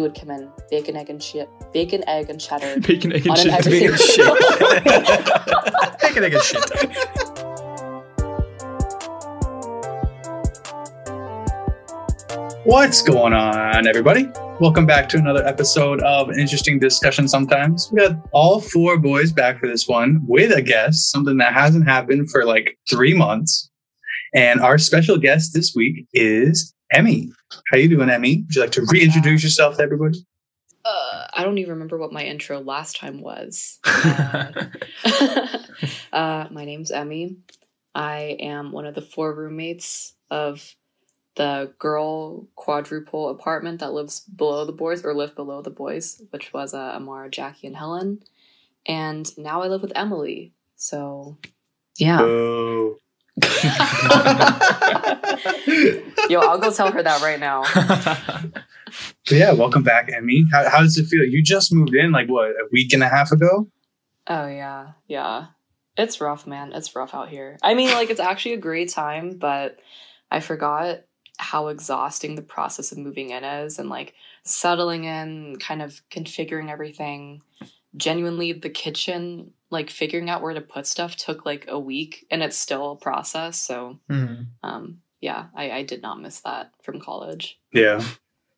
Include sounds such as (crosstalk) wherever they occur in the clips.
he would come in bacon, egg, and shit, bacon, egg, and cheddar. (laughs) Bacon, egg, and shit. Bacon shit. (laughs) Bacon egg and shit. What's going on, everybody? Welcome back to another episode of an interesting discussion. Sometimes we got all four boys back for this one with a guest, something that hasn't happened for like three months. And our special guest this week is Emmi. How you doing, Emmi? Would you like to reintroduce yourself to everybody? Uh, I don't even remember what my intro last time was. (laughs) Uh, (laughs) uh, my name's Emmi. I am one of the four roommates of the girl quadruple apartment that lives below the boys, or lived below the boys, which was uh, Amara, Jackie, and Helen. And now I live with Emily. So, yeah. Oh. Yo, I'll go tell her that right now. (laughs) So yeah, welcome back, Emmi. How, how does it feel? You just moved in like what a week and a half ago. Oh yeah, yeah. It's rough, man. It's rough out here. I mean, like it's actually a great time, but I forgot how exhausting the process of moving in is and like settling in, kind of configuring everything. Genuinely, the kitchen, like figuring out where to put stuff took like a week and it's still a process. So, Mhm. um, yeah, I, I did not miss that from college. Yeah,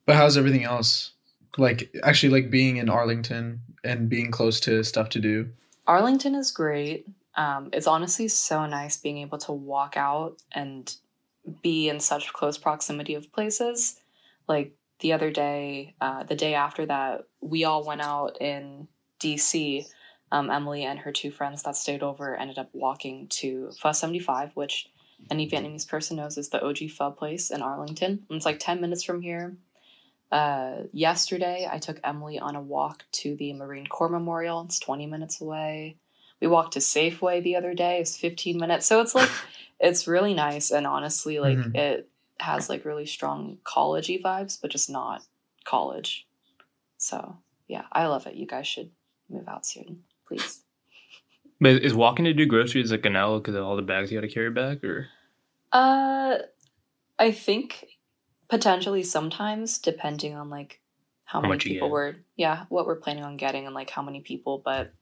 But how's everything else? Like actually, like being in Arlington and being close to stuff to do. Arlington is great. Um, it's honestly so nice being able to walk out and be in such close proximity of places. Like the other day, uh, the day after that, we all went out in DC. Um, Emily and her two friends that stayed over ended up walking to Pho 75, which any Vietnamese person knows is the OG pho place in Arlington. And it's like 10 minutes from here. Uh, yesterday, I took Emily on a walk to the Marine Corps Memorial. It's 20 minutes away. We walked to Safeway the other day. It's 15 minutes. So it's like, (laughs) it's really nice. And honestly, like, Mhm. it has like really strong collegey vibes, but just not college. So yeah, I love it. You guys should move out soon, please. But is walking to do groceries like an L because of all the bags you got to carry back, or Uh, I think potentially sometimes, depending on like how, How many much people were, yeah what we're planning on getting and like how many people. But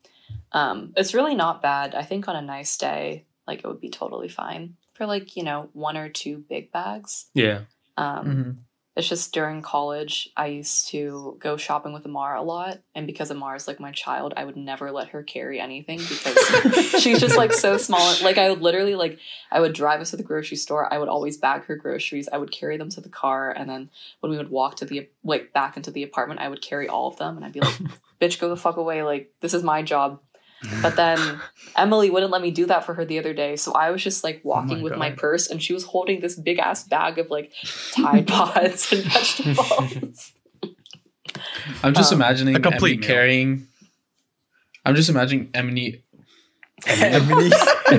um, it's really not bad. I think on a nice day, like it would be totally fine for like you know one or two big bags. yeah? Um, Mhm. It's just during college, I used to go shopping with Amara a lot. And because Amara's like my child, I would never let her carry anything because (laughs) she's just like so small. Like, I would literally, like, I would drive us to the grocery store. I would always bag her groceries. I would carry them to the car. And then when we would walk to the, like, back into the apartment, I would carry all of them. And I'd be like, (laughs) bitch, go the fuck away. Like, this is my job. But then Emily wouldn't let me do that for her the other day. So I was just like walking my with my purse and she was holding this big ass bag of like Tide (laughs) Pods and vegetables. (laughs) I'm just Um, imagining a complete Emily meal. carrying. I'm just imagining Emily. Emily, (laughs)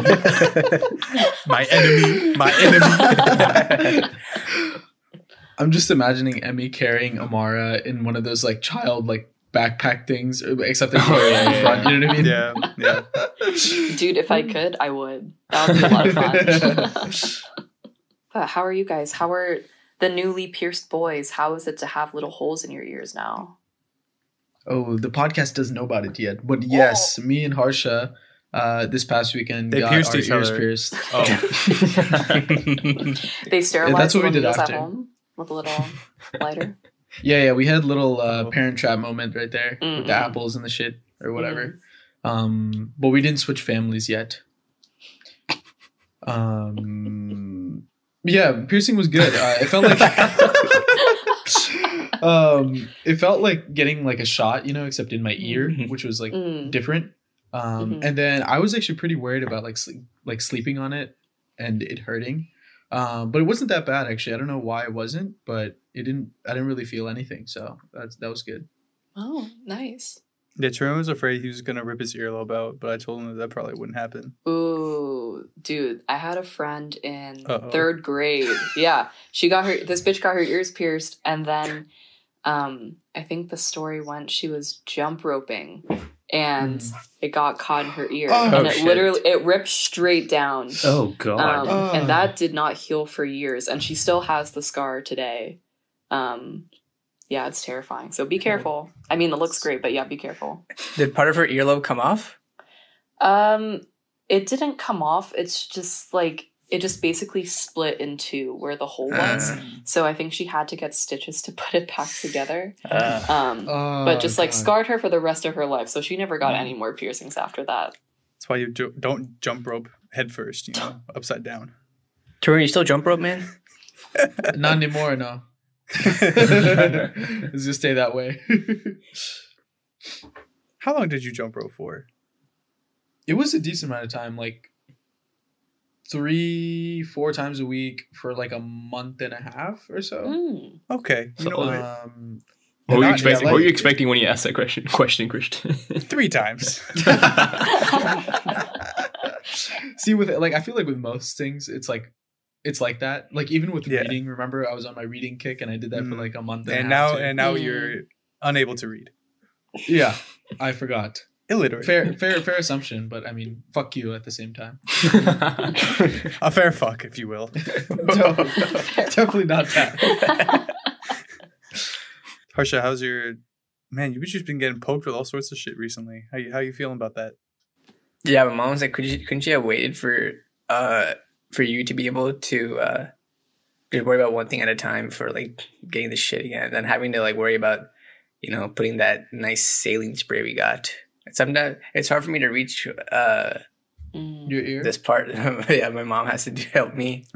my enemy, my enemy. I'm just imagining Emmi carrying Amara in one of those like child like backpack things, except they (laughs) Oh, carry yeah, in yeah, front. You know what I mean? yeah, yeah. (laughs) Dude, if I (laughs) could, I would. That would be a lot of fun. but how are you guys? How are the newly pierced boys? How is it to have little holes in your ears now? Oh, the podcast doesn't know about it yet, but yes, me and Harsha, uh, this past weekend They got pierced our each ears other. pierced. Oh, They sterilized that's what we did needles at home with a little lighter. Yeah, yeah, we had little uh, Oh. parent trap moment right there with Mm-mm. the apples and the shit or whatever. Um, but we didn't switch families yet. Um, yeah, piercing was good. Uh, it felt like (laughs) um, it felt like getting like a shot, you know, except in my ear, Mhm. which was like Mm. different. Um, Mhm. and then I was actually pretty worried about like sleep, like sleeping on it and it hurting. Um, but it wasn't that bad actually. I don't know why it wasn't, but it didn't. I didn't really feel anything, so that's that was good. Oh, nice. yeah. Tarun was afraid he was gonna rip his earlobe out, but I told him that, that probably wouldn't happen. Ooh, dude, I had a friend in Uh-oh. third grade. Yeah, she got her. This bitch got her ears pierced, and then, um, I think the story went she was jump roping, and it got caught in her ear, Oh, and it shit. literally it ripped straight down. oh god. Um, Oh. and that did not heal for years, and she still has the scar today. Um, yeah, it's terrifying. So be careful. I mean, it looks great, but yeah, be careful. Did part of her earlobe come off? Um, it didn't come off. It's just like it just basically split in two where the hole was. Uh, so I think she had to get stitches to (laughs) put it back together. uh, Um, Oh, but just like God. scarred her for the rest of her life. So she never got Mm. any more piercings after that. That's why you jo- don't jump rope head first, you know, (laughs) upside down. Tarun, you still jump rope, man? (laughs) Not anymore, no. (laughs) Let's just stay that way. (laughs) How long did you jump rope for? it was a decent amount of time, like three, four times a week for like a month and a half or so. Mm. Okay. You know what? Um, What were you expecting? yeah, what were you expecting when you asked that question? (laughs) Question, Christian. Three times. See, with it, like, I feel like with most things, it's like, it's like that. Like even with Yeah. reading, remember I was on my reading kick and I did that for Mm. like a month and, and now half and now Mm. you're unable to read. yeah, I forgot. Illiterate. Fair, fair, fair assumption, but I mean, fuck you at the same time. (laughs) A fair fuck, if you will. (laughs) No, definitely not that. (laughs) Harsha, how's your man? You've just been getting poked with all sorts of shit recently. How you how you feeling about that? Yeah, my mom was like, "Could you couldn't you have waited for uh for you to be able to uh just worry about one thing at a time for like getting the shit again, and then having to like worry about you know putting that nice saline spray we got. Sometimes it's hard for me to reach uh Mm. Your ear. this part. (laughs) yeah, my mom has to do, help me, (laughs)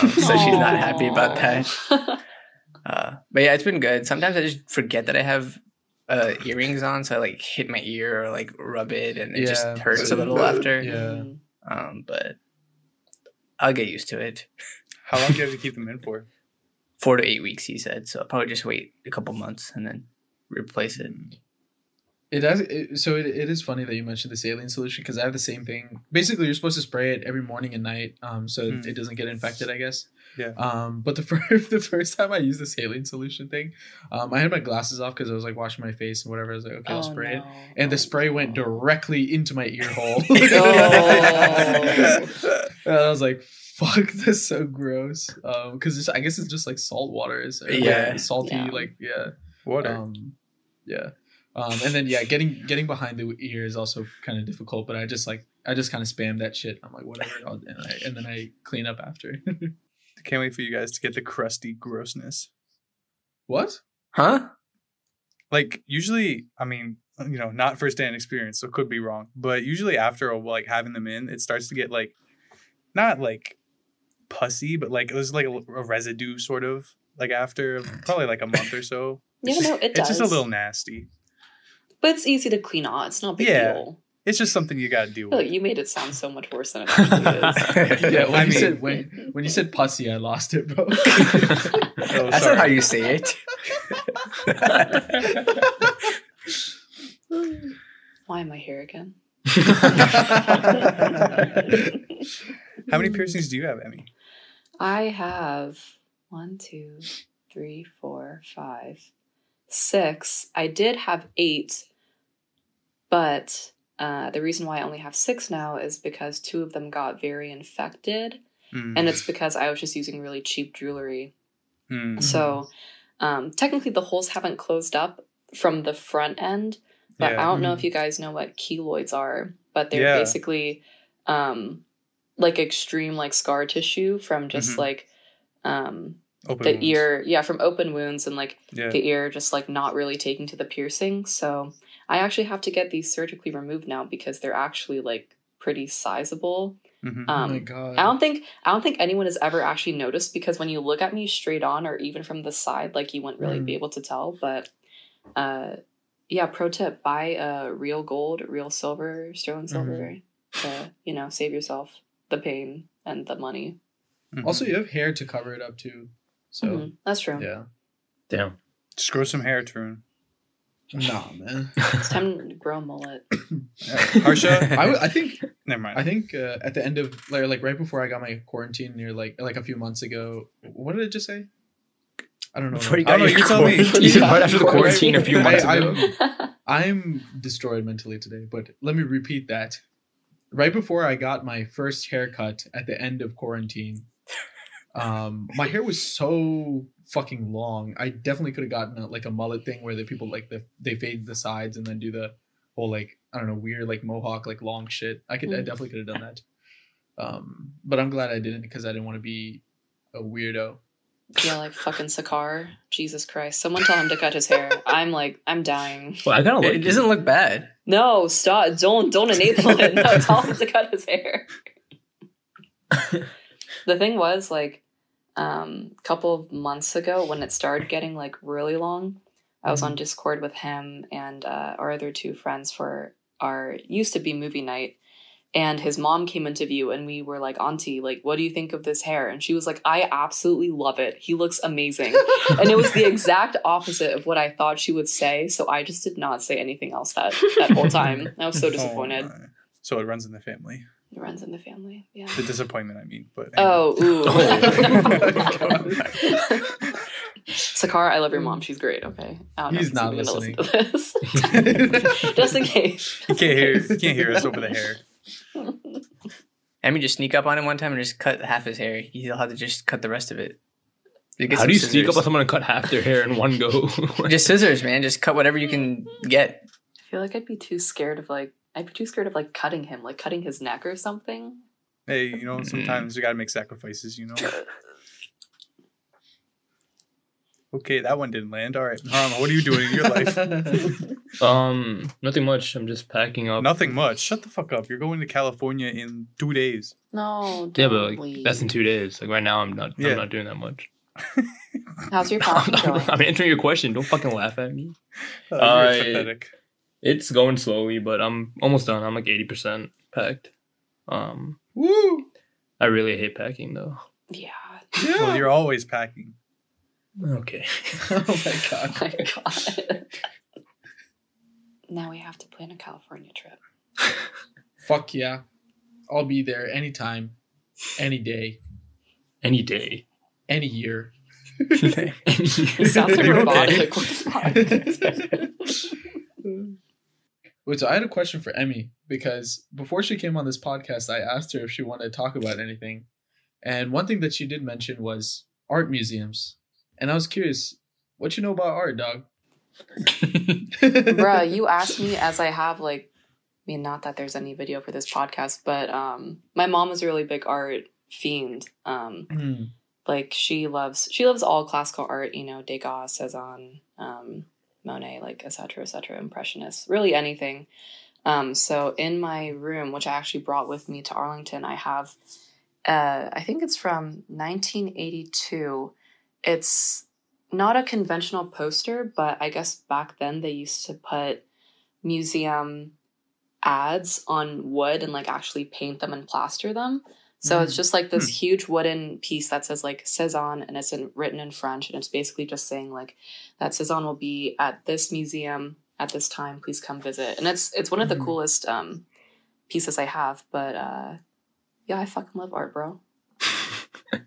um, so she's not happy about that. Uh, but yeah, it's been good. Sometimes I just forget that I have uh, earrings on, so I like hit my ear or like rub it, and it just hurts a little after. Yeah. Mm. Um, but I'll get used to it. (laughs) How long do you have to (laughs) keep them in for? Four to eight weeks, he said. So I'll probably just wait a couple months and then replace it. It does. It, so it, it is funny that you mentioned the saline solution because I have the same thing. Basically, you're supposed to spray it every morning and night, um, so Hmm. it doesn't get infected. I guess. Yeah. Um, but the (laughs) first the first time I used the saline solution thing, um, I had my glasses off because I was like washing my face and whatever. I was like, okay, I'll Oh, spray it, no. and the Oh, spray went directly into my ear hole. (laughs) (laughs) Oh. and I was like, fuck, that's so gross. Um, because I guess it's just like salt water. Is Yeah. salty, Yeah. like yeah. Water. Um, yeah. Um, and then yeah, getting getting behind the ear is also kind of difficult. But I just like I just kind of spam that shit. I'm like whatever, I'll, and, I, and then I clean up after. (laughs) Can't wait for you guys to get the crusty grossness. what? Huh? Like usually, I mean, you know, not first hand experience, so could be wrong. But usually after like having them in, it starts to get like not like pussy, but like there's like a, a residue sort of like after (laughs) probably like a month or so. Yeah, It's just, no, it It's just a little nasty. But it's easy to clean off. It's not a big Yeah. deal. It's just something you got to deal I with. like you made it sound so much worse than it actually (laughs) is. Yeah, when I you mean- said when when you said pussy, I lost it, bro. (laughs) (laughs) Oh, That's sorry. not how you say it. Why am I here again? How many piercings do you have, Emmi? I have one, two, three, four, five, six. I did have eight, but uh, the reason why I only have six now is because two of them got very infected, Mm. and it's because I was just using really cheap jewelry. Mm. So um, technically, the holes haven't closed up from the front end, but Yeah. I don't know if you guys know what keloids are, but they're Yeah. basically um, like extreme like scar tissue from just Mhm. like um, Open the wounds. ear, yeah, from open wounds and like Yeah. the ear just like not really taking to the piercing. So I actually have to get these surgically removed now because they're actually like pretty sizable. Mhm. oh Um, my god. I don't think I don't think anyone has ever actually noticed because when you look at me straight on or even from the side, like you wouldn't really Mm. be able to tell. But uh, yeah, pro tip: buy a real gold, real silver, sterling silver to you know save yourself the pain and the money. Mhm. also, you have hair to cover it up too. So Mhm, That's true. yeah. Damn. just grow some hair, Tarun. Nah, man. It's time to grow a mullet. (coughs) Harsha, I, w- I think (laughs) never mind. I think uh, at the end of like, like right before I got my quarantine near like like a few months ago. What did it just say? I don't know. Before you I got know, your you tell me. You said right (laughs) after the quarantine a few months I- ago. I'm, I'm destroyed mentally today, but let me repeat that. Right before I got my first haircut at the end of quarantine, um, my hair was so fucking long. I definitely could have gotten a, like a mullet thing where the people like the they fade the sides and then do the whole like I don't know weird like mohawk like long shit. I could I Mm. definitely could have done that. Um, but I'm glad I didn't because I didn't want to be a weirdo. Yeah, like fucking Sakar. Jesus Christ. Someone tell him to cut his hair. (laughs) I'm like, I'm dying. Well, I kind of like it doesn't look bad. No, stop. Don't don't enable it. No, tell him to cut his hair. (laughs) the thing was, like, um, a couple of months ago when it started getting like really long, I was on Discord with him and uh, our other two friends for our used to be movie night. And his mom came into view, and we were like, Auntie, like, what do you think of this hair? And she was like, I absolutely love it. He looks amazing. (laughs) and it was the exact opposite of what I thought she would say. So I just did not say anything else that that whole time. I was so (laughs) disappointed. Oh, so it runs in the family. It runs in the family. Yeah. The disappointment, I mean. But Oh, ooh. (laughs) Oh. (laughs) Sakara, I love your mom. Mm. She's great. Okay. I don't He's not listening. listen to this. (laughs) Just in case. you can't hear. You can't hear us over the hair. I mean, just sneak up on him one time and just cut half his hair. He'll have to just cut the rest of it. Just How do you sneak up on someone and cut half their hair in one go? Just scissors, man. Just cut whatever you can get. I feel like I'd be too scared of like I'd be too scared of like cutting him, like cutting his neck or something. Hey, you know, sometimes you gotta make sacrifices. You know. (laughs) Okay, that one didn't land. All right, Harma, what are you doing in your life? (laughs) um, nothing much. I'm just packing up. Nothing much. Shut the fuck up. You're going to California in two days. No, Yeah, don't but like leave. that's in two days. Like right now, I'm not. Yeah. I'm not doing that much. How's your (laughs) I'm, packing going? I'm answering your question. Don't fucking laugh at me. Uh, you're I- pathetic. It's going slowly, but I'm almost done. I'm like 80% packed. Um, Woo! I really hate packing though. Yeah. Yeah. Well, you're always packing. Okay. (laughs) oh my god. (laughs) Oh my god. now we have to plan a California trip. (laughs) Fuck yeah. I'll be there anytime, any day, Any day. any year. It sounds like You're robotic. What the fuck? Wait, so I had a question for Emmi because before she came on this podcast, I asked her if she wanted to talk about anything. And one thing that she did mention was art museums. And I was curious, what you know about art, dog? Bruh, (laughs) you asked me as I have like I mean not that there's any video for this podcast, but um my mom is a really big art fiend. Um Hmm. like she loves she loves all classical art, you know, Degas, Cezanne, um, Monet, like et cetera, et cetera, impressionists, really anything. Um, so in my room, which I actually brought with me to Arlington, I have uh, I think it's from 1982. It's not a conventional poster, but I guess back then they used to put museum ads on wood and like actually paint them and plaster them. So it's just like this huge wooden piece that says like Cezanne and it's in, written in French and it's basically just saying like that Cezanne will be at this museum at this time. Please come visit. And it's it's one of the Mhm. coolest um, pieces I have. But uh, yeah, I fucking love art, bro. (laughs)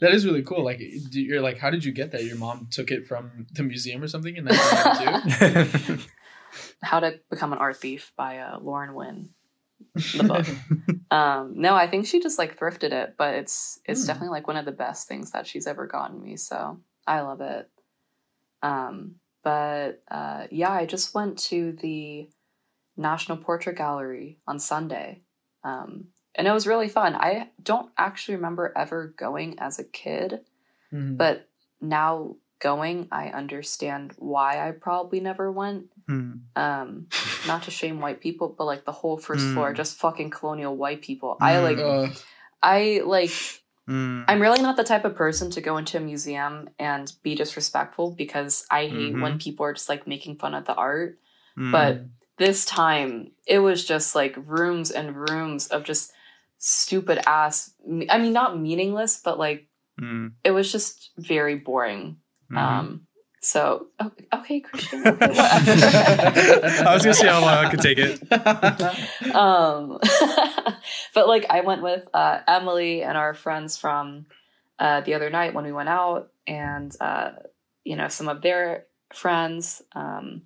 That is really cool. Like, you're like, how did you get that? Your mom took it from the museum or something in 1992? (laughs) How to Become an Art Thief by uh, Lauren Wynn. The book. (laughs) um, no, I think she just like thrifted it, but it's it's Hmm. definitely like one of the best things that she's ever gotten me. So I love it. Um, but uh, yeah, I just went to the National Portrait Gallery on Sunday, um, and it was really fun. I don't actually remember ever going as a kid, Mhm. but now going, I understand why I probably never went Hmm. um not to shame white people but like the whole first Mm. floor just fucking colonial white people i Mm. like Uh, i like Hmm. i'm really not the type of person to go into a museum and be disrespectful because i hate when people are just like making fun of the art Hmm. but this time it was just like rooms and rooms of just stupid ass i mean not meaningless but like Hmm. it was just very boring Mhm. um so okay, okay christian okay. (laughs) I was gonna see how long I could take it. (laughs) um (laughs) but like i went with uh emily and our friends from uh the other night when we went out and uh you know some of their friends um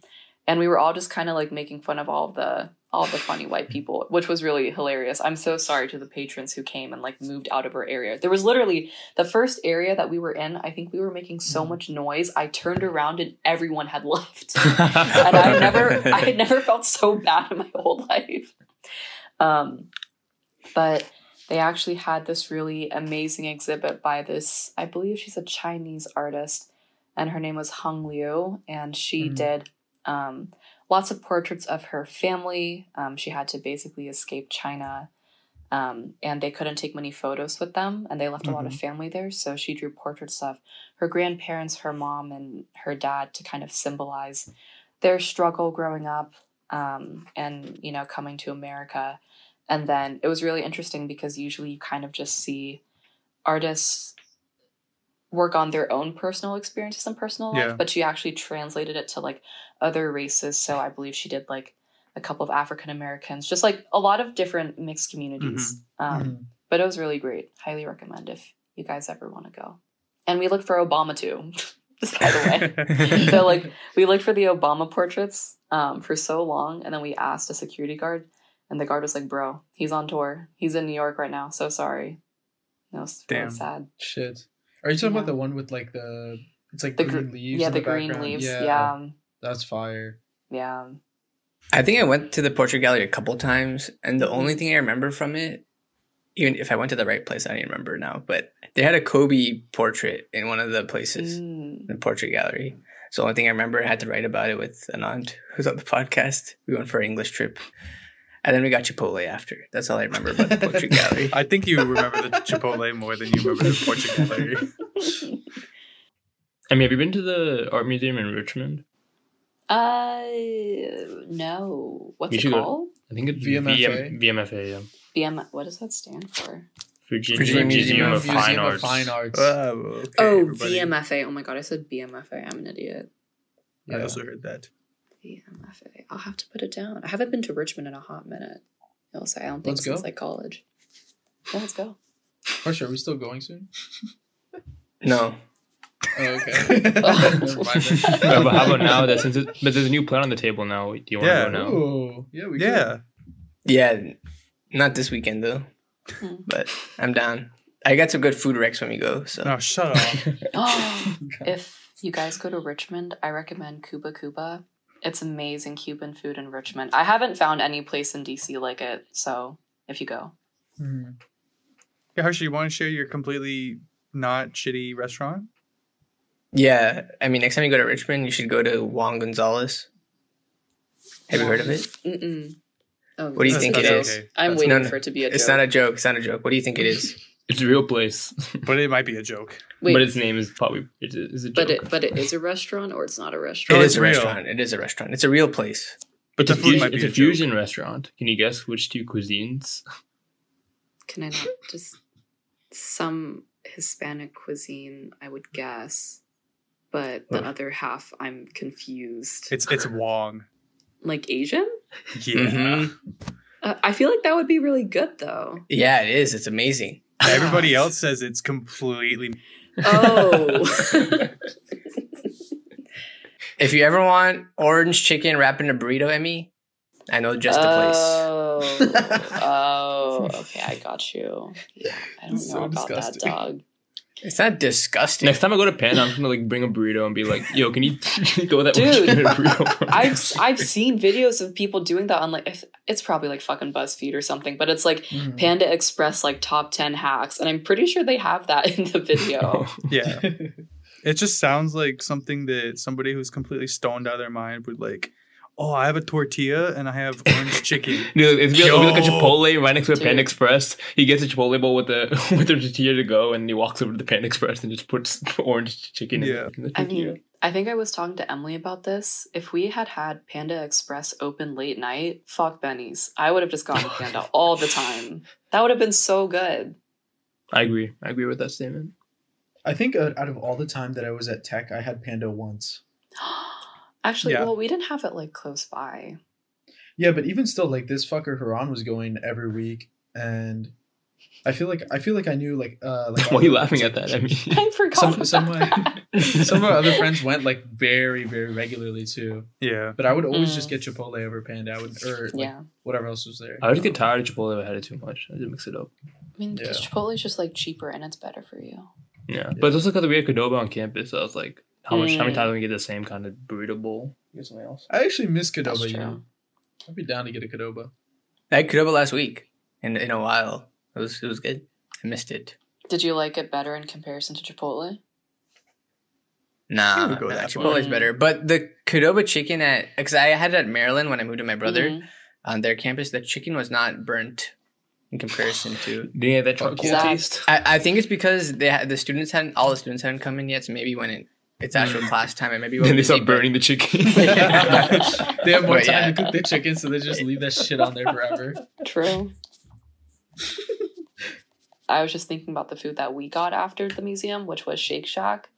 and we were all just kind of like making fun of all the all the funny white people, which was really hilarious. I'm so sorry to the patrons who came and like moved out of our area. There was literally the first area that we were in. I think we were making so much noise. I turned around and everyone had left, (laughs) and I never, I had never felt so bad in my whole life. Um, but they actually had this really amazing exhibit by this, I believe she's a Chinese artist, and her name was Hung Liu, and she Mhm. did um, lots of portraits of her family. Um, she had to basically escape China, um, and they couldn't take many photos with them, and they left a lot of family there. So she drew portraits of her grandparents, her mom, and her dad to kind of symbolize their struggle growing up, um, and you know coming to America. And then it was really interesting because usually you kind of just see artists work on their own personal experiences and personal life, Yeah. but she actually translated it to like other races. So I believe she did like a couple of African Americans, just like a lot of different mixed communities. Um, Mhm. But it was really great. Highly recommend if you guys ever want to go. And we looked for Obama too, just (laughs) by the way. (laughs) so like we looked for the Obama portraits um, for so long, and then we asked a security guard, and the guard was like, "Bro, he's on tour. He's in New York right now. So sorry." That was really Damn. sad. Shit. Are you talking Yeah. about the one with like the it's like The green gr- leaves? yeah, in the, green leaves. Yeah, That's fire. yeah. I think I went to the portrait gallery a couple times, and the only thing I remember from it, even if I went to the right place, I don't even remember now. But they had a Kobe portrait in one of the places, Mm. the portrait gallery. So the only thing I remember, I had to write about it with an aunt who's on the (laughs) podcast. We went for an English trip, and then we got Chipotle after. That's all I remember about the portrait (laughs) gallery. I think you remember the Chipotle more than you remember the Portrait Gallery. (laughs) I mean, have you been to the art museum in Richmond? Uh, no. What's You it should go- called? I think it's VMFA? VM, VMFA, yeah. BM. What does that stand for? Virginia, Virginia Museum, Museum of Museum Fine of Arts. Fine Arts. Oh, okay, oh. VMFA. Oh my god, I said BMFA. I'm an idiot. I also heard that. VMFA. I'll have to put it down. I haven't been to Richmond in a hot minute. I'll say I don't think Let's since go. like college. Yeah, let's go. For. Are we still going soon? No, Oh, okay. Never. Yeah, but how about now that since it, but there's a new plan on the table now? Do you want Yeah. to go now? Ooh, yeah, we Yeah. yeah, not this weekend though. Hmm. But I'm down. I got some good food recs when we go. So No, shut up. (laughs) Oh, (laughs) if you guys go to Richmond, I recommend Kuba Kuba. It's amazing Cuban food in Richmond. I haven't found any place in DC like it, so if you go. Mhm. Yeah, Harsha, you want to share your completely not shitty restaurant? Yeah, I mean, next time you go to Richmond, you should go to Wong Gonzalez. Have you heard of it? Mm-mm. Oh, What do you think it is? it joke. is? I'm That's- waiting no, no. for it to be a It's not a joke. It's not a joke. What do you think it is? (laughs) It's a real place, (laughs) But it might be a joke. Wait, but its name is probably it is a joke. but it but it is a restaurant or it's not a restaurant. Oh, it's a real. restaurant. It is a restaurant. It's a real place. but the it's a, food fusion, might be it's a, a joke. fusion restaurant. Can you guess which two cuisines? Can I not just some Hispanic cuisine? I would guess, but the Oh. other half I'm confused. It's it's Wong. like Asian. Yeah. Mhm. Uh, I feel like that would be really good though. Yeah, it is. It's amazing. Everybody (laughs) else says it's completely. Oh. (laughs) If you ever want orange chicken wrapped in a burrito, Emmi, I know just the place. Oh, (laughs) oh, okay, I got you. Yeah, I don't know So about disgusting. that dog. It's not disgusting. Next time I go to Panda, I'm gonna like bring a burrito and be like, "Yo, can you (laughs) throw that Dude, chicken in a burrito?" I've I've seen videos of people doing that on like it's probably like fucking BuzzFeed or something, but it's like Mhm. Panda Express like top ten hacks, and I'm pretty sure they have that (laughs) in the video. Yeah. (laughs) It just sounds like something that somebody who's completely stoned out of their mind would like. Oh, I have a tortilla and I have orange chicken. (laughs) Dude, it's it'll be like a Chipotle right next to a Panda Dude. Express. He gets a Chipotle bowl with the (laughs) with the tortilla to go, and he walks over to the Panda Express and just puts (laughs) orange chicken Yeah. in, in the I mean, I think I was talking to Emily about this. If we had had Panda Express open late night, fuck Benny's. I would have just gone to Panda all the time. That would have been so good. I agree. I agree with that statement. I think uh, out of all the time that I was at Tech, I had Panda once. (gasps) (gasps) (gasps) Actually, Yeah. well, we didn't have it like close by. Yeah, but even still, like this fucker Haran was going every week, and I feel like I feel like I knew like uh like (laughs) Why are you laughing at that? I mean, (laughs) I forgot. some about some of my. (laughs) Some of our other friends went like very, very regularly too. Yeah. But I would always Mm. just get Chipotle over Panda. I would or like, Yeah. whatever else was there. I would get tired of Chipotle if I had it too much. I just mix it up. I mean, because Yeah. Chipotle is just like cheaper and it's better for you. Yeah, but it's also because we had Qdoba on campus. So I was like, how much? How many Mm. times do we get the same kind of burrito bowl? Get something else. I actually miss Qdoba. That's You true. know, I'd be down to get a Qdoba. I had Qdoba last week in in a while. It was it was good. I missed it. Did you like it better in comparison to Chipotle? Nah, would go nah that far. Chipotle's better. But the Qdoba chicken at because I had it at Maryland when I moved to my brother Mhm. on their campus. The chicken was not burnt in comparison to. (sighs) Do you have that charcoal taste? I, I think it's because they had, the students hadn't all the students hadn't come in yet. So maybe when it it's actual class time, and maybe we're Then they start but- burning the chicken. (laughs) they have more But time yeah. to cook the chicken, so they just leave that shit on there forever. True. I was just thinking about the food that we got after the museum, which was Shake Shack.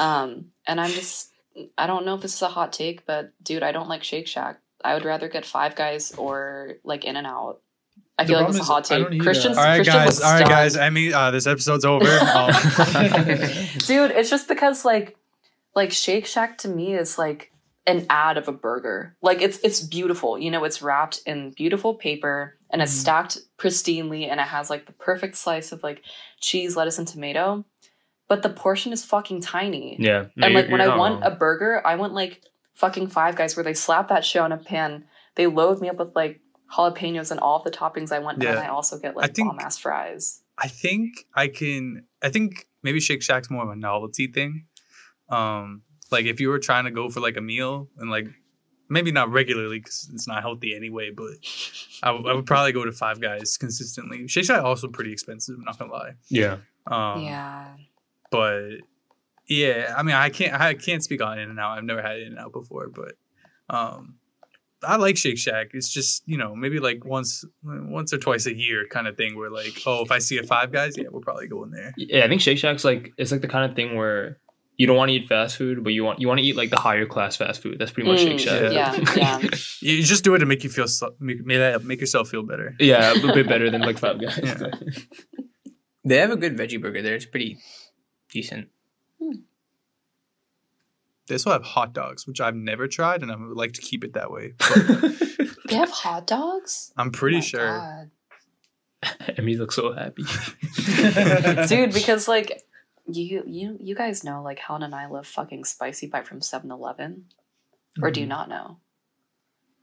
Um, and I'm just, I don't know if this is a hot take, but dude, I don't like Shake Shack. I would rather get Five Guys or like In and Out. I The feel like problem it's a hot I take. don't. Christian's, All right, Christian guys. was All right, guys. I mean, uh, this episode's over. (laughs) Um, Dude, it's just because like like Shake Shack to me is like an ad of a burger. Like it's it's beautiful. You know, it's wrapped in beautiful paper and it's Mhm. stacked pristinely and it has like the perfect slice of like cheese, lettuce, and tomato. But the portion is fucking tiny. yeah, no, and like when I want wrong. a burger, I want like fucking five guys where they slap that shit on a pan. They load me up with like jalapenos and all of the toppings I want, Yeah. and I also get like think- bomb ass fries. I think I can. I think maybe Shake Shack's more of a novelty thing. Um, like if you were trying to go for like a meal and like maybe not regularly because it's not healthy anyway, but I, w- I would probably go to Five Guys consistently. Shake Shack also pretty expensive. I'm not gonna lie. yeah, Um, yeah. but yeah, I mean, I can't I can't speak on In and Out. I've never had In and Out before, but um, I like Shake Shack. It's just you know maybe like once once or twice a year kind of thing where like oh if I see a Five Guys, yeah, we'll probably go in there. yeah. I think Shake Shack's like it's like the kind of thing where you don't want to eat fast food, but you want you want to eat like the higher class fast food. That's pretty much Shake Mm, Shack. yeah, yeah. (laughs) You just do it to make you feel make make, make yourself feel better. yeah, a little bit better than like Five Guys. Yeah. (laughs) They have a good veggie burger there. It's pretty decent. They also have hot dogs, which I've never tried, and I would like to keep it that way. But (laughs) They have hot dogs? I'm pretty Oh sure. God. (laughs) Emmi looks so happy. (laughs) Dude, because like you you you guys know like Helen and I love fucking spicy bite from 7-Eleven. Or do you Mhm. not know?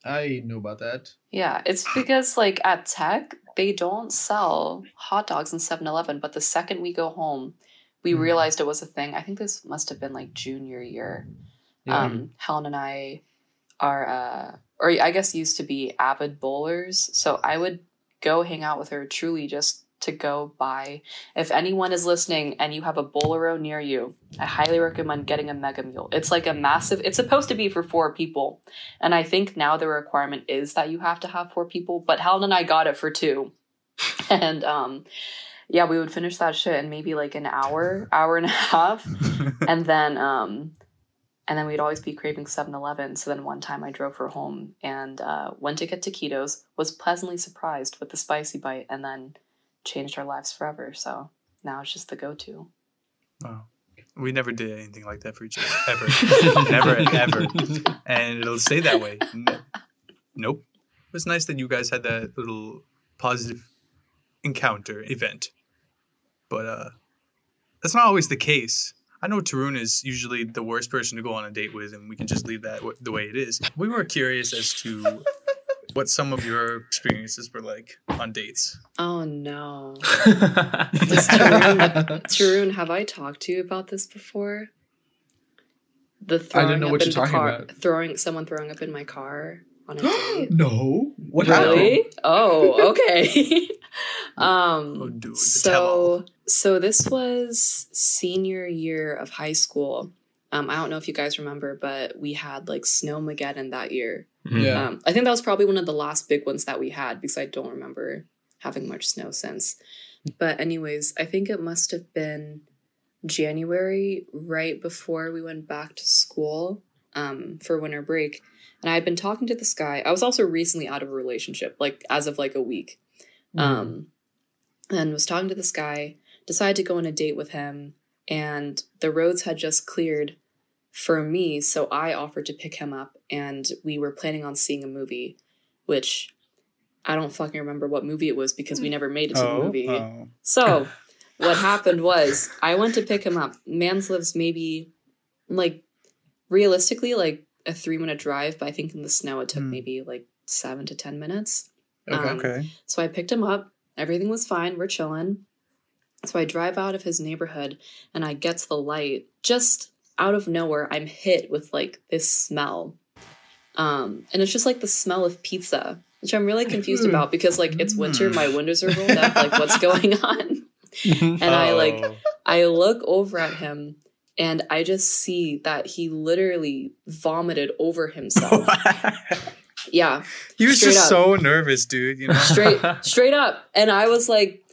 I know about that. Yeah, it's because like at Tech, they don't sell hot dogs in 7-Eleven, but the second we go home, we Mhm. realized it was a thing. I think this must have been like junior year. Yeah. Um, Helen and I are, uh, or I guess used to be avid bowlers. So I would go hang out with her truly just to go buy. If anyone is listening and you have a Bowlero near you, I highly recommend getting a Mega Mule. It's like a massive, it's supposed to be for four people. And I think now the requirement is that you have to have four people, but Helen and I got it for two. (laughs) and, um, yeah, we would finish that shit in maybe like an hour, hour and a half. (laughs) And then um and then we'd always be craving 7-eleven so then one time i drove her home and uh, went to get taquitos was pleasantly surprised with the spicy bite and then changed our lives forever. So now it's just the go-to. Wow. We never did anything like that for each other ever, (laughs) never ever, (laughs) and it'll stay that way. Ne- nope. It was nice that you guys had that little positive encounter event, but uh, that's not always the case. I know Tarun is usually the worst person to go on a date with, and we can just leave that w- the way it is. We were curious as to what some of your experiences were like on dates. oh no (laughs) Tarun, Tarun, have i talked to you about this before the throwing didn't know up what in you're the talking car about. throwing someone throwing up in my car on a (gasps) date no. What happened? really? Oh okay. (laughs) um Oh, dude, so so this was senior year of high school. Um i don't know if you guys remember but we had like snowmageddon that year. Yeah. um i think that was probably one of the last big ones that we had because i don't remember having much snow since. But anyways i think it must have been january right before we went back to school um for winter break and i had been talking to this guy i was also recently out of a relationship like as of like a week Mm-hmm. um and was talking to this guy decided to go on a date with him and the roads had just cleared for me, so I offered to pick him up, and we were planning on seeing a movie, which I don't fucking remember what movie it was because we never made it to the Oh, movie. oh. So (laughs) what happened was I went to pick him up. Mans lives maybe like realistically like a three minute drive, but I think in the snow it took Hmm. maybe like seven to ten minutes. Okay. Um, Okay. So I picked him up. Everything was fine. We're chilling. So I drive out of his neighborhood and I get to the light. Just out of nowhere, I'm hit with like this smell. Um, and it's just like the smell of pizza, which I'm really confused Mm. about because like it's winter, Mm. my windows are rolled up. Like, what's (laughs) going on? (laughs) And I like Oh. I look over at him and I just see that he literally vomited over himself. (laughs) yeah, he was just up. so nervous, dude. You know. straight (laughs) straight up. And I was like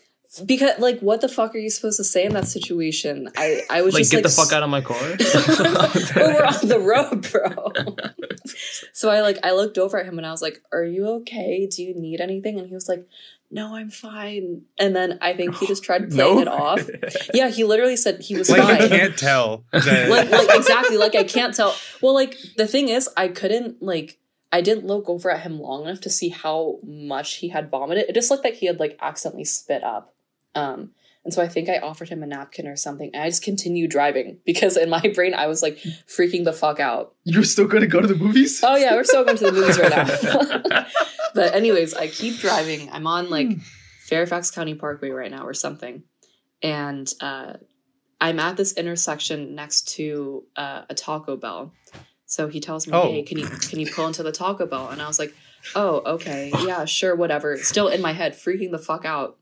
because like what the fuck are you supposed to say in that situation? I I was just like just get like the fuck out of my car. (laughs) We're on the road, bro. so I like I looked over at him and I was like, "Are you okay? Do you need anything?" And he was like, "No, I'm fine." And then I think he just tried (laughs) playing it off. Yeah, he literally said he was like fine. you can't tell. Like like exactly like I can't tell. Well, like the thing is, I couldn't like I didn't look over at him long enough to see how much he had vomited. It just looked like he had like accidentally spit up. Um, and so I think I offered him a napkin or something. And I just continued driving because in my brain I was like freaking the fuck out. You're still gonna go to the movies? Oh yeah, we're still going to the movies right now. (laughs) but anyways, I keep driving. I'm on like Fairfax County Parkway right now or something, and uh, I'm at this intersection next to uh, a Taco Bell. So he tells me, Oh. "Hey, can you can you pull into the Taco Bell?" And I was like, "Oh, okay, yeah, sure, whatever." Still in my head, freaking the fuck out.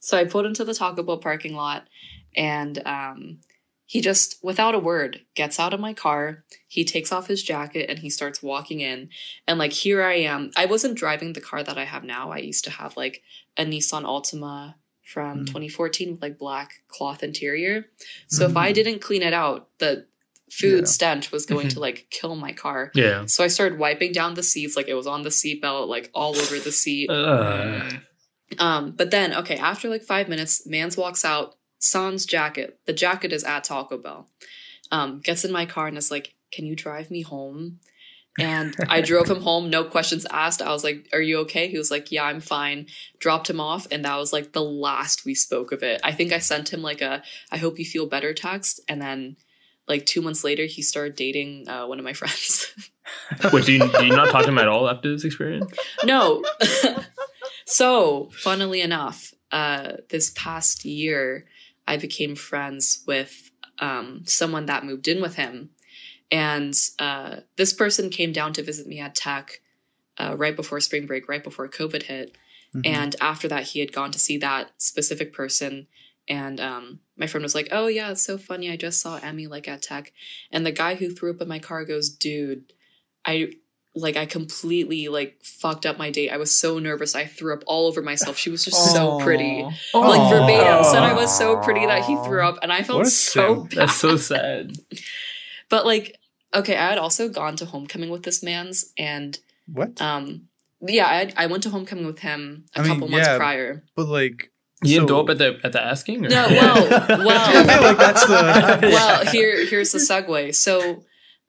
So I pulled into the Taco Bell parking lot, and um, he just, without a word, gets out of my car. He takes off his jacket and he starts walking in. And like, here I am. I wasn't driving the car that I have now. I used to have like a Nissan Altima from Mm. 2014 with like black cloth interior. So if Mm. I didn't clean it out, the food Yeah. stench was going to (laughs) like kill my car. yeah. So I started wiping down the seats, like it was on the seatbelt, like all over the seat. Uh, Um, but then, okay, after like five minutes, Mans walks out, sans jacket. The jacket is at Taco Bell. Um, gets in my car and is like, Can you drive me home? And I (laughs) drove him home, no questions asked. I was like, Are you okay? He was like, Yeah, I'm fine. Dropped him off, and that was like the last we spoke of it. I think I sent him like a I hope you feel better text, and then like two months later, he started dating uh, one of my (laughs) friends. wait, do you, do you not talk to him at all after this experience? no. (laughs) so, funnily enough, uh, this past year, I became friends with um, someone that moved in with him. And uh, this person came down to visit me at Tech uh, right before spring break, right before COVID hit. Mhm. And after that, he had gone to see that specific person. And um, my friend was like, Oh, yeah, it's so funny. I just saw Emmi like at Tech. And the guy who threw up in my car goes, Dude, I like I completely like fucked up my date. I was so nervous. I threw up all over myself. She was just so pretty. Like verbatim said I was so pretty that he threw up and I felt so bad. That's so sad. (laughs) But like okay, I had also gone to homecoming with this man's and What? um yeah, I I went to homecoming with him a I mean, couple months yeah. prior. but like, You didn't so- go up at the at the asking? Or? No, well, (laughs) well- (laughs) I feel like that's the. well, here here's the segue. So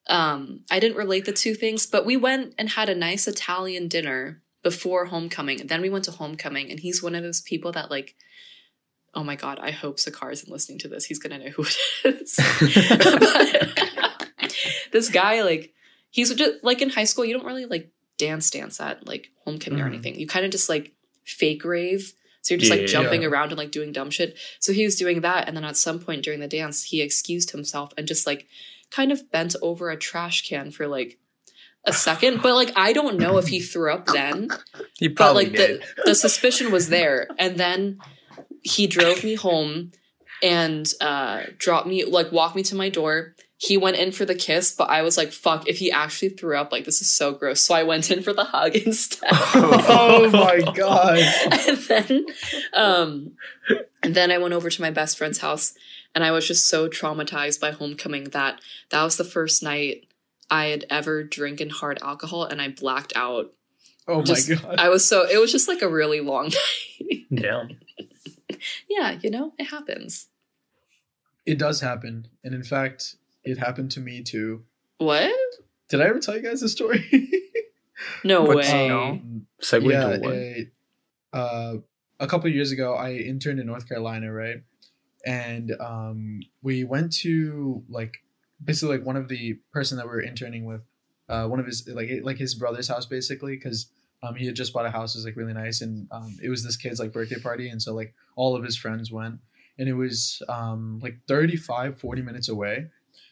um I didn't relate the two things, but we went and had a nice Italian dinner before homecoming. And then we went to homecoming and he's one of those people that like oh my god, I hope Sakar isn't listening to this. He's gonna know who it is. But (laughs) this guy, like, he's just like in high school, you don't really like dance dance at like homecoming or Mhm. anything. You kind of just like fake rave. So you're just Yeah, like jumping yeah. around and like doing dumb shit. So he was doing that, and then at some point during the dance, he excused himself and just like kind of bent over a trash can for like a second. But like I don't know if he threw up then, He but like did. the the suspicion was there. And then he drove me home and uh dropped me like walked me to my door. He went in for the kiss, but I was like, fuck, if he actually threw up, like this is so gross. So I went in for the hug (laughs) instead. oh my (laughs) god. and then um and then I went over to my best friend's house and I was just so traumatized by homecoming that that was the first night I had ever drinking hard alcohol and I blacked out. Oh my god. I was so it was just like a really long (laughs) night. Damn. yeah, you know, it happens. It does happen, and in fact, it happened to me too. What? Did I ever tell you guys the story? (laughs) No But way. no. Um, Segue yeah, into what? a- uh, a couple of years ago, I interned in North Carolina, right? And um, we went to like basically like one of the person that we were interning with, uh, one of his like like his brother's house basically, because um, he had just bought a house, it was like really nice, and um, it was this kid's like birthday party, and so like all of his friends went, and it was um, like 35, 40 minutes away.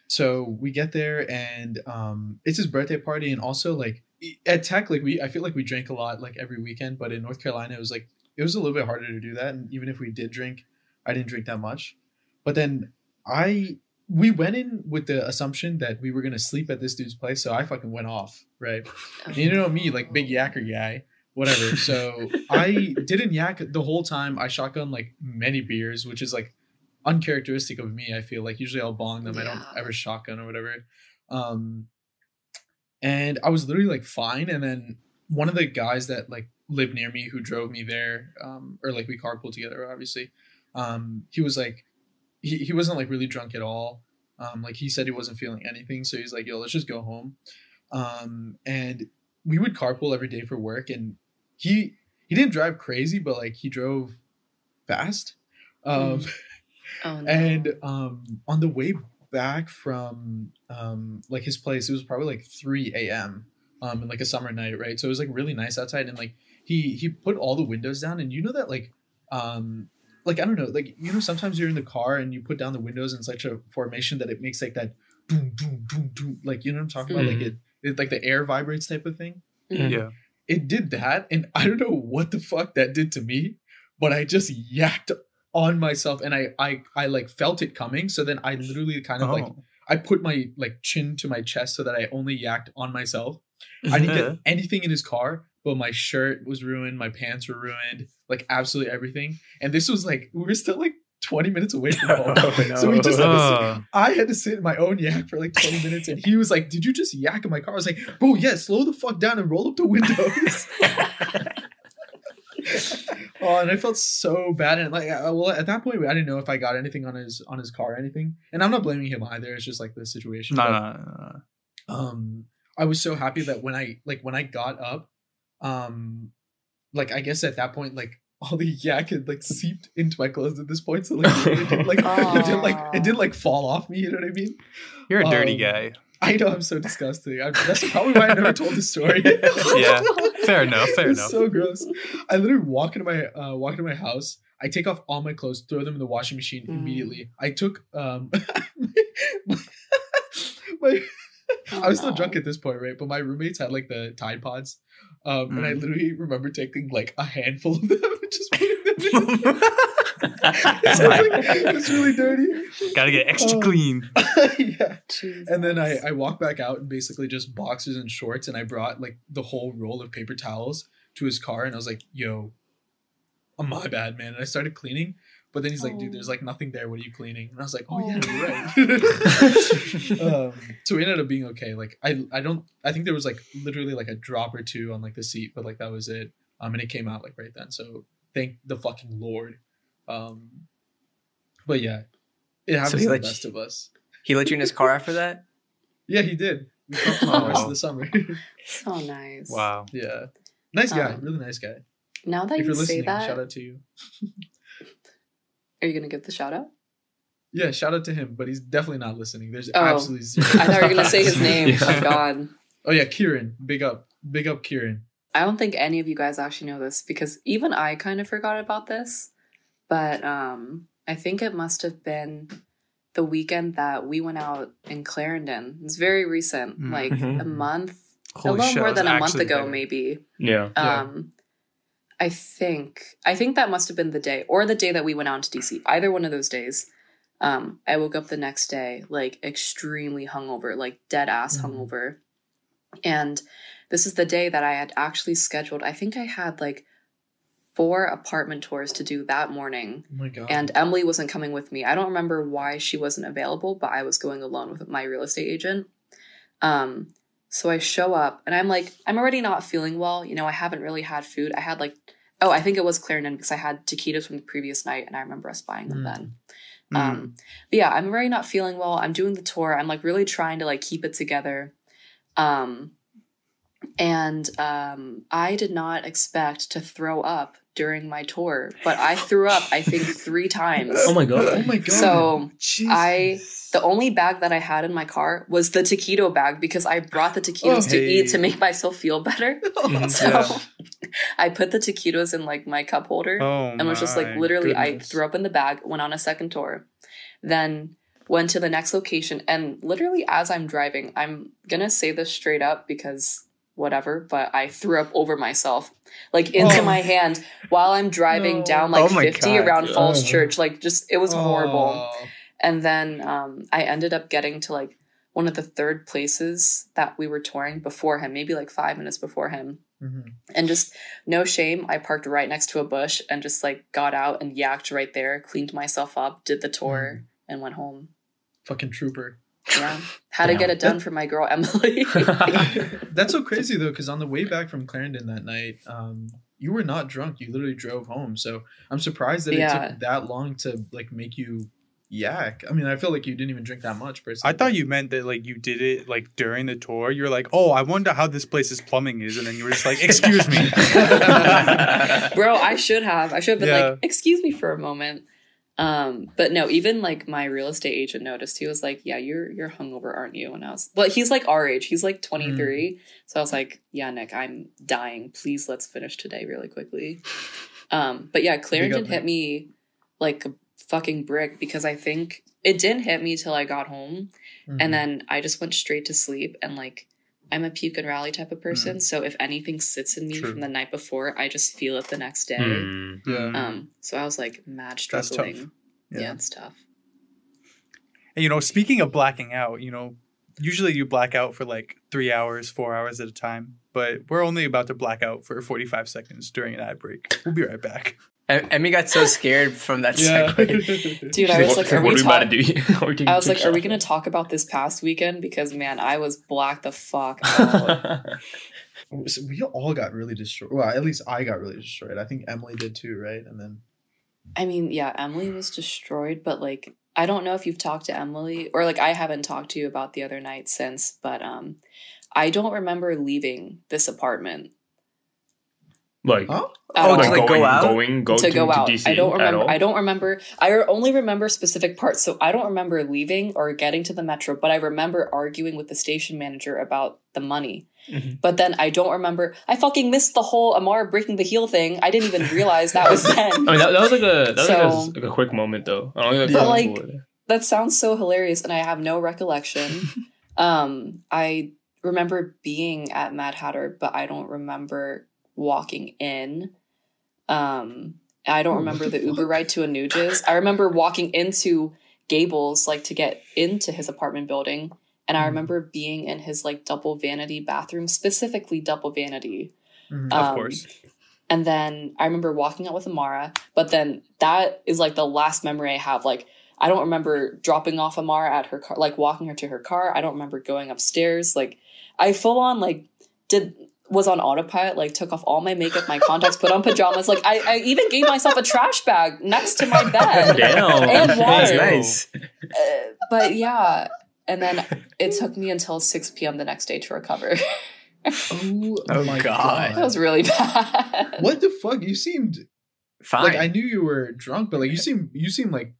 So we get there and um, it's his birthday party, and also like at Tech, like we, I feel like we drank a lot like every weekend, but in North Carolina, it was like it was a little bit harder to do that, and even if we did drink, I didn't drink that much. But then I, we went in with the assumption that we were gonna sleep at this dude's place, so I fucking went off, right? And you know me, like big yacker guy, whatever. (laughs) So I didn't yak the whole time. I shotgun like many beers, which is like uncharacteristic of me. I feel like usually I'll bong them. I don't ever shotgun or whatever. Um, and I was literally like fine. And then one of the guys that like lived near me who drove me there, um, or like we carpooled together, obviously. Um, he was like, he, he wasn't like really drunk at all. Um, like he said he wasn't feeling anything, so he's like, "Yo, let's just go home." Um, and we would carpool every day for work, and he he didn't drive crazy, but like he drove fast. Um, (laughs) Oh, no. and um, on the way back from um, like his place, it was probably like 3 a.m. Um, in like a summer night, right? So it was like really nice outside, and like he he put all the windows down, and you know that like um like I don't know, like you know sometimes you're in the car and you put down the windows in such a formation that it makes like that doom doom doom doom, like you know what I'm talking about, like Mhm. it, it like the air vibrates type of thing Mhm. Yeah. it did that and i don't know what the fuck that did to me but i just yacked on myself and i i i like felt it coming so then i literally kind of like Oh. i put my like chin to my chest so that i only yacked on myself i didn't get anything in his car but my shirt was ruined my pants were ruined like absolutely everything and this was like we were still like 20 minutes away from (laughs) home Oh, So we just had to sit- Oh. I had to sit in my own yak for like 20 minutes and he was like, Did you just yak in my car? I was like, Bro, yeah, slow the fuck down and roll up the windows. (laughs) (laughs) oh, and I felt so bad. And like, I, well, at that point, I didn't know if I got anything on his on his car or anything. And I'm not blaming him either. It's just like the situation. No, But, no, no, no. Um, I was so happy that when I like when I got up, um, like I guess at that point, like (laughs) all the yak had like seeped into my clothes at this point. So like, it didn't, like (laughs) it didn't like it didn't like fall off me. You know what I mean? You're a dirty Um, guy. I know I'm so disgusting. I, that's probably why I never told the story. (laughs) Yeah. Fair enough. Fair it's enough. so gross. I literally walk into my uh, walk into my house. I take off all my clothes, throw them in the washing machine Mm. immediately. I took um my, I was still drunk at this point, right? But my roommates had like the Tide Pods, um, and I Mm. literally remember taking like a handful of them and just putting them in. (laughs) it's, like, it's really dirty. Gotta get extra Oh. clean. (laughs) yeah. Jesus. And then I, I walked back out and basically just boxers and shorts, and I brought like the whole roll of paper towels to his car, and I was like, "Yo, my bad, man." And I started cleaning, but then he's like, "Dude, there's like nothing there. What are you cleaning?" And I was like, "Oh, yeah, you're right." (laughs) (laughs) um, so we ended up being okay. Like I I don't I think there was like literally like a drop or two on like the seat, but like that was it. Um, and it came out like right then. So thank the fucking lord. Um, but yeah, it happens he to the let you- best of us. He let you in his car after that? Yeah, he did. We talked for the rest of the summer. so nice. Wow. yeah, nice guy, Um, really nice guy. Now that if you you're say listening, that, shout out to you. (laughs) are you gonna give the shout out? Yeah, shout out to him, but he's definitely not listening. There's Oh, absolutely (laughs) zero. I thought you were gonna say his (laughs) name. Yeah. Oh God. Oh yeah, Kieran, big up, big up, Kieran. I don't think any of you guys actually know this because even I kind of forgot about this. But um I think it must have been the weekend that we went out in Clarendon. It's very recent, Mm. like Mhm. a month, Holy a little shit, more than a month ago, there. maybe. Yeah. Yeah. I think I think that must have been the day, or the day that we went out to DC. Either one of those days. Um, I woke up the next day like extremely hungover, like dead ass Mhm. hungover, and this is the day that I had actually scheduled. I think I had like four apartment tours to do that morning, Oh my god. and Emily wasn't coming with me. I don't remember why she wasn't available, but I was going alone with my real estate agent. Um, so I show up and I'm like, I'm already not feeling well. You know, I haven't really had food. I had like, oh, I think it was Clarendon because I had taquitos from the previous night and I remember us buying them Mm. then. Um, but yeah, I'm already not feeling well. I'm doing the tour. I'm like really trying to like keep it together. Um, and um, I did not expect to throw up during my tour, but I threw up. I think (laughs) three times. Oh my god. Oh my god. So, Jesus. I- The only bag that I had in my car was the taquito bag because I brought the taquitos to hey. eat to make myself feel better. Mhm, (laughs) So yeah. (laughs) I put the taquitos in like my cup holder Oh, and was just like my literally I threw up in the bag, went on a second tour, then went to the next location and literally as I'm driving, I'm gonna say this straight up because whatever, but I threw up over myself. Like into Oh. my hand while I'm driving No. down like Oh 50 God. around Falls Oh. Church. Like just it was horrible. Oh. And then um, I ended up getting to like one of the third places that we were touring before him, maybe like five minutes before him. Mhm. And just no shame, I parked right next to a bush and just like got out and yacked right there, cleaned myself up, did the tour, and went home. Fucking trooper. Yeah. Had to get it done for my girl Emily. (laughs) (laughs) That's so crazy though, because on the way back from Clarendon that night, um, you were not drunk. You literally drove home. So I'm surprised that it took that long to like make you yak. I mean, I feel like you didn't even drink that much, personally. I thought you meant that like you did it like during the tour. You're like, "Oh, I wonder how this place's plumbing is," and then you were just like, "Excuse me." (laughs) Bro, I should have. I should have been Yeah. like, excuse me for a moment. Um, but no, even like my real estate agent noticed. He was like, "Yeah, you're you're hungover, aren't you?" And I was, well, he's like our age. He's like 23. So I was like, "Yeah, Nick, I'm dying. Please, let's finish today really quickly." Um, but yeah, Clarendon hit me like a fucking brick because I think it didn't hit me till I got home, Mhm. and then I just went straight to sleep and like. I'm a puke and rally type of person, so if anything sits in me True. from the night before, I just feel it the next day. Hmm. yeah. Um, so I was like mad That's struggling. Yeah. Yeah. it's tough. And you know, speaking of blacking out, you know, usually you black out for like three hours, four hours at a time, but we're only about to black out for 45 seconds during an ad break. We'll be right back. Em- Emmi got so scared from that yeah. segue. (laughs) Dude, I was like, are what we are we about to do? (laughs) Are we taking I was like, are we gonna talk about this past weekend? Because man, I was black the fuck out. (laughs) So we all got really destroyed. Well, at least I got really destroyed. I think Emily did too, right? And then I mean, yeah, Emily was destroyed, but like I don't know if you've talked to Emily or like I haven't talked to you about the other night since, but um I don't remember leaving this apartment. Like, Huh? Oh, all. to, like like, go going, out? going, going to go out. DC I don't remember. I don't remember. I only remember specific parts. So I don't remember leaving or getting to the metro, but I remember arguing with the station manager about the money. Mhm. But then I don't remember. I fucking missed the whole Amara breaking the heel thing. I didn't even realize that was (laughs) then. I mean, that, that was like a that was So- like, a, like a quick moment though. I don't think But, like, was- that sounds so hilarious, and I have no recollection. (laughs) um, I remember being at Mad Hatter, but I don't remember walking in. Um, I don't Oh, remember the the Uber ride to Anujas. I remember walking into Gables like to get into his apartment building, and I Mhm. remember being in his like double vanity bathroom, specifically double vanity. Of Um, course. And then I remember walking out with Amara, but then that is like the last memory I have. Like, I don't remember dropping off Amara at her car, like walking her to her car. I don't remember going upstairs. Like, I full on, like, did, was on autopilot, like, took off all my makeup, my contacts, put on pajamas. Like, I, I even gave myself a trash bag next to my bed. (laughs) Damn. And water. Nice. Uh, but yeah. And then it took me until 6 p.m. the next day to recover. oh, Oh, my God. that was really bad. What the fuck? You seemed Fine. like I knew you were drunk, but like you seem you seem like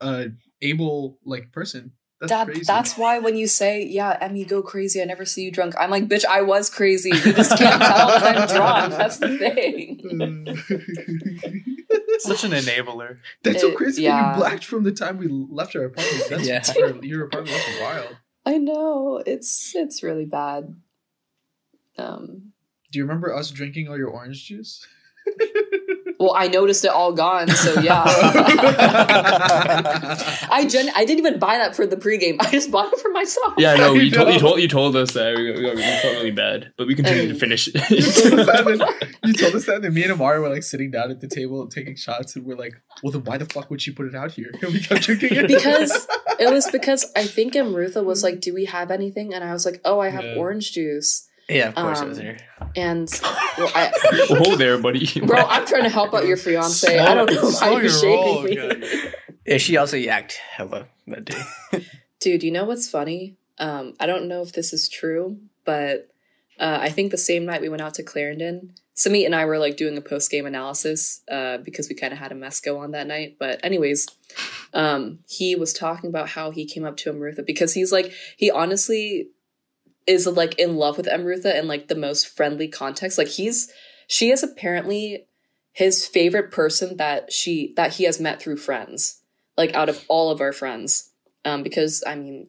a able like person. That's that, crazy. That's why when you say, yeah, Emmi, go crazy, I never see you drunk. I'm like, bitch, I was crazy. You just can't (laughs) tell that I'm drunk. That's the thing. (laughs) Such an enabler. That's so crazy. that yeah. You blacked from the time we left our apartment. That's Yeah. (laughs) or your apartment. That's wild. I know. It's it's really bad. Um Do you remember us drinking all your orange juice? Well, I noticed it all gone, so yeah. (laughs) I gen- I didn't even buy that for the pregame. I just bought it for myself. Yeah, no, you (laughs) told you told you told us that we, we, we felt really bad, but we continued to And- finish you, told us that, it. you told us that, and (laughs) me and Amara were like sitting down at the table taking shots, and we're like, "Well, then why the fuck would she put it out here?" And we kept drinking it because it was because I think Amrutha was like, "Do we have anything?" And I was like, "Oh, I have Yeah. orange juice." Yeah, of course it um, was there. And well, I, (laughs) Whoa there, buddy. bro, I'm trying to help out your fiance. I don't know (laughs) why you're your roll, me. guys. Yeah, she also yacked hella that day. (laughs) Dude, you know what's funny? Um, I don't know if this is true, but uh, I think the same night we went out to Clarendon, Samit and I were like doing a post game analysis uh, because we kind of had a mess go on that night. But anyways, um, he was talking about how he came up to Amrutha because he's like he honestly is like in love with Amrutha in like the most friendly context. Like he's she is apparently his favorite person that she that he has met through friends. Like out of all of our friends, um, because I mean,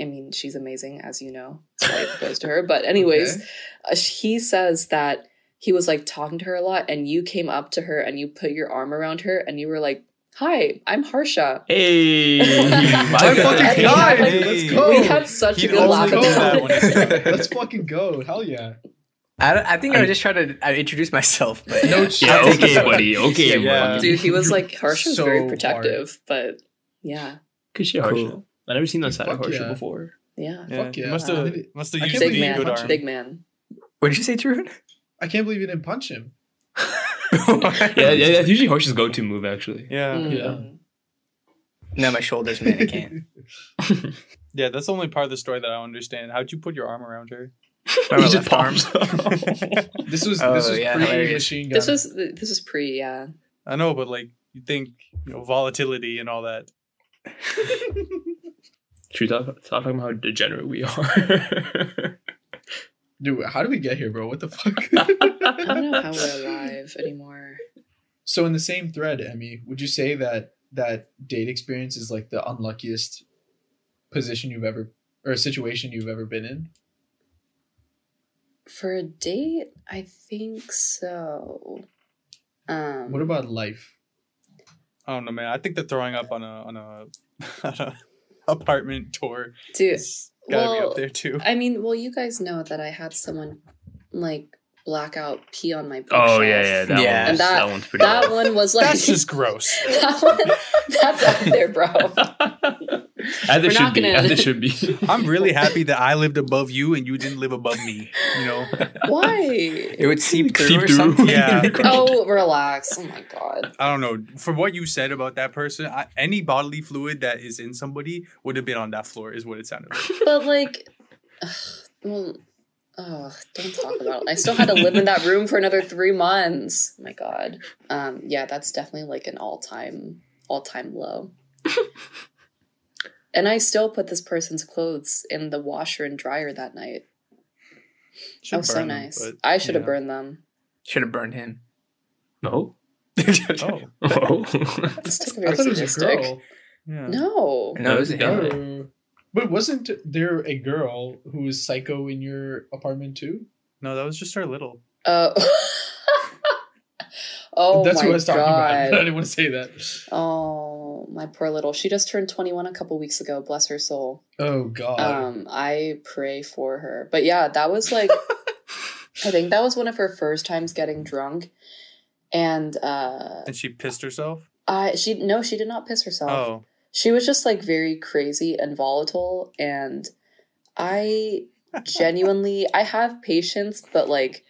I mean she's amazing as you know. So I goes to her. But anyways, Okay. uh, he says that he was like talking to her a lot and you came up to her and you put your arm around her and you were like hi i'm harsha Hey, (laughs) My God. fucking And we guy, had, like- let's go. we had such He'd a good only laugh do at that when he's that Let's fucking go. Hell yeah. I, don't- I think I, I- was just trying to uh, introduce myself, but No yeah. shit. yeah, okay, buddy. Okay, Yeah. buddy. dude he was like harsha was So very hard. protective but yeah Good shit, Cool. Harsha. I never seen that side of Fuck Harsha yeah. before. yeah, Yeah. Fuck yeah. Must have must have I used big the believe man good arm. big man What did you say, True? I can't believe you didn't punch him. (laughs) (laughs) Yeah, yeah, that's usually Harsha's go-to move, actually. Yeah. Mm. No, my shoulders, man. I can't. (laughs) Yeah, that's the only part of the story that I understand. How'd you put your arm around her? By (laughs) He my just left arm. pops. This was Oh, this was yeah, pre hilarious. machine gun. this was this was pre yeah I know, but like you think you know volatility and all that. Should we talk, talk about how degenerate we are? Dude, how do we get here, bro? What the (laughs) fuck? i don't know how we're (laughs) alive anymore so in the same thread, Emmi, would you say that that date experience is like the unluckiest position you've ever or situation you've ever been in? for a date i think so um What about life? I don't know, man. I think the throwing up on a on a, (laughs) on a apartment tour dude is gotta be well, up there too. I mean, well, you guys know that I had someone like blackout pee on my oh yeah, yeah, that Yeah. one's, And that- that, one's pretty. That bad. one was like That's just gross. (laughs) that one, that's up there, bro. (laughs) (laughs) As it should be. gonna- As it (laughs) should be. (laughs) I'm really happy that I lived above you and you didn't live above me. You know, Why? It would seep through Seep or through. something. Yeah. Oh, relax. Oh my god. I don't know. From what you said about that person, I, any bodily fluid that is in somebody would have been on that floor, is what it sounded like. But like, (sighs) ugh, well, oh, don't talk about it. I still had to live in that room for another three months. Oh my god. Um, yeah, that's definitely like an all-time, all-time low. And I still put this person's clothes in the washer and dryer that night. Should That was so burn them, nice. but, I should have yeah. burned them. Should have burned him. No. (laughs) Oh, Oh. This took I thought it was a sadistic. girl. yeah. No. No, it was a Yeah. him. But wasn't there a girl who was psycho in your apartment too? No, that was just our little. Uh, (laughs) oh That's my who I was talking about. (laughs) god. But I didn't want to say that. Oh, my poor little. She just turned 21 a couple weeks ago. Bless her soul. Oh god. Um, I pray for her. But yeah, that was like (laughs) I think that was one of her first times getting drunk. And uh And she pissed herself. I she no, she did not piss herself. Oh, She was just like very crazy and volatile and I (laughs) genuinely I have patience, but like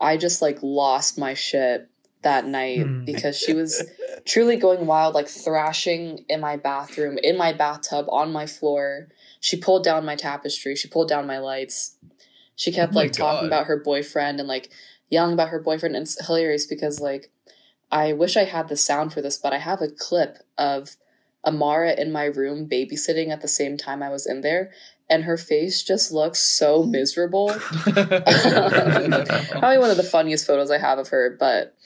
I just like lost my shit that night Hmm. because she was truly going wild, like thrashing in my bathroom, in my bathtub, on my floor. She pulled down my tapestry, she pulled down my lights. She kept Oh like talking God. about her boyfriend and like yelling about her boyfriend. And it's hilarious because like I wish I had the sound for this, but I have a clip of Amara in my room babysitting at the same time I was in there, and her face just looks so miserable. (laughs) (laughs) Probably one of the funniest photos I have of her, but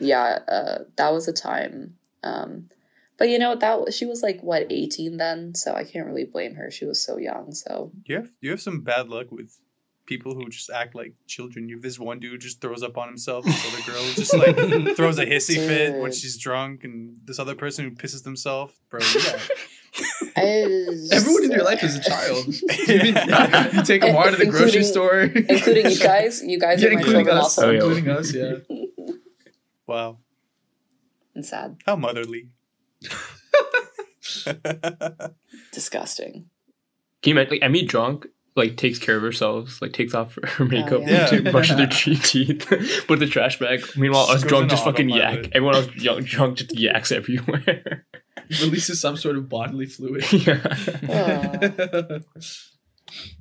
yeah, uh, that was a time. Um, but you know that she was like what eighteen then, so I can't really blame her. She was so young, so you have you have some bad luck with people who just act like children. You have this one dude just throws up on himself. This other girl just like (laughs) throws a hissy fit when she's drunk, and this other person who pisses themselves. Bro, yeah. I, (laughs) Everyone in your life is a child. (laughs) (laughs) Even, you take them to the grocery store. including you guys. You guys yeah, are my including children us. also. Oh, yeah. Including us, yeah. wow, And sad, how motherly. disgusting. Can you imagine, like, Emmi drunk, like, takes care of herself, like, takes off her oh, makeup, yeah. Yeah. to brushes her tre- teeth, put the trash bag. Meanwhile, Just us drunk just fucking yak. Everyone else young, drunk just yaks everywhere. (laughs) releases some sort of bodily fluid. (laughs) Oh. (laughs)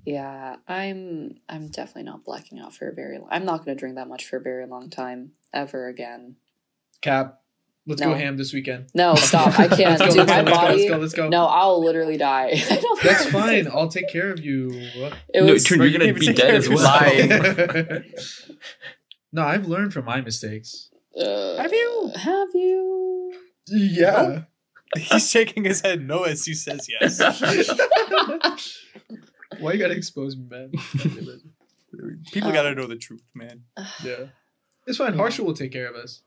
Yeah, I'm I'm definitely not blacking out for a very long I'm not gonna drink that much for a very long time ever again. Cap, let's No. go ham this weekend. No, stop. I can't. Let's go, Dude, let's my go, body let's go, let's go. No, I'll literally die. I don't That's fine. I'll take care of you. It no, was Trin, Bro, you're gonna be dead as well. No, I've learned from my mistakes. uh, Have you? Have you? Yeah. He's shaking his head no as he says yes. Why you gotta expose me, man? (laughs) People gotta know the truth, man. (sighs) yeah. It's fine. Harsha will take care of us.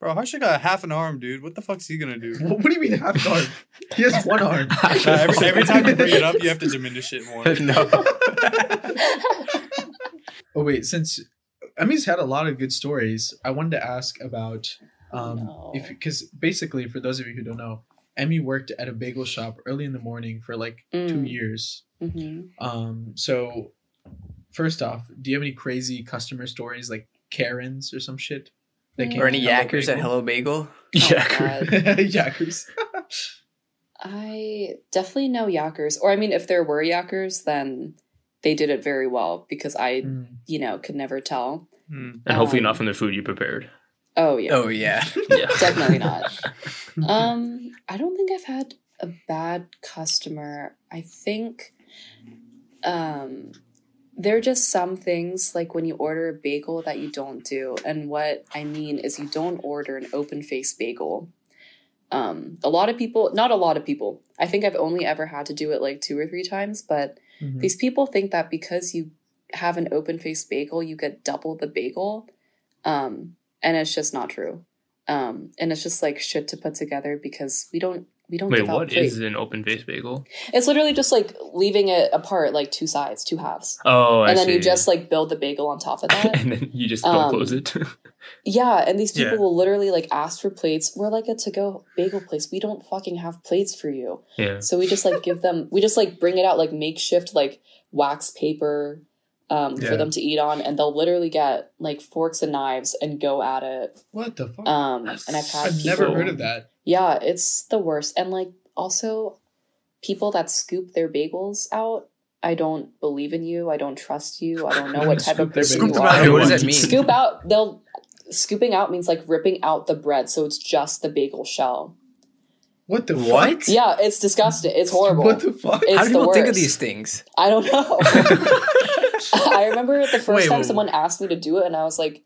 Bro, Harsha got half an arm, dude. What the fuck's he gonna do? What, (laughs) what do you mean half an arm? He has one arm. (laughs) Uh, every, every time you bring it up, you have to diminish it more. no. Oh wait, since Emmi's had a lot of good stories, I wanted to ask about um No. if because basically for those of you who don't know, Emmi worked at a bagel shop early in the morning for like two Mm. years. hmm Um, so first off, do you have any crazy customer stories like Karens or some shit? that came Or any to Hello yackers at Bagel? Hello Bagel? yeah. (laughs) God. Yackers. (laughs) I definitely know yackers. Or I mean, if there were yackers, then they did it very well because I, Mm. you know, could never tell. Hmm. And hopefully Um, not from the food you prepared. Oh yeah, Oh yeah. (laughs) Yeah. definitely not. (laughs) Um, I don't think I've had a bad customer. I think um there are just some things like when you order a bagel that you don't do. And what I mean is you don't order an open face bagel. Um, a lot of people, not a lot of people, I think I've only ever had to do it like two or three times, but Mhm. these people think that because you have an open faced bagel, you get double the bagel. Um, and it's just not true. Um, and it's just like shit to put together because we don't we don't Wait, give what plate. is an open face bagel? It's literally just like leaving it apart, like two sides, two halves, Oh, I and then see. you just like build the bagel on top of (laughs) that. and then you just don't Um, close it. (laughs) yeah, and these people Yeah. will literally like ask for plates. We're like a to go bagel place. We don't fucking have plates for you. yeah. So we just like give them, we just like bring it out like makeshift like wax paper um, Yeah. for them to eat on, and they'll literally get like forks and knives and go at it. What the fuck? Um, and I've had I've never heard of that. Yeah, it's the worst. And like also, people that scoop their bagels out. I don't believe in you. I don't trust you. I don't know (laughs) what type of Scoop their person bagels you Scoop are. out. (laughs) Hey, what does that (laughs) mean? Scoop out. They'll scooping out means like ripping out the bread, so it's just the bagel shell. What the What? fuck? Yeah, it's disgusting. It's horrible. What the fuck? It's How do the people think of these things? I don't know. (laughs) I remember the first Wait, time whoa. someone asked me to do it, and I was like,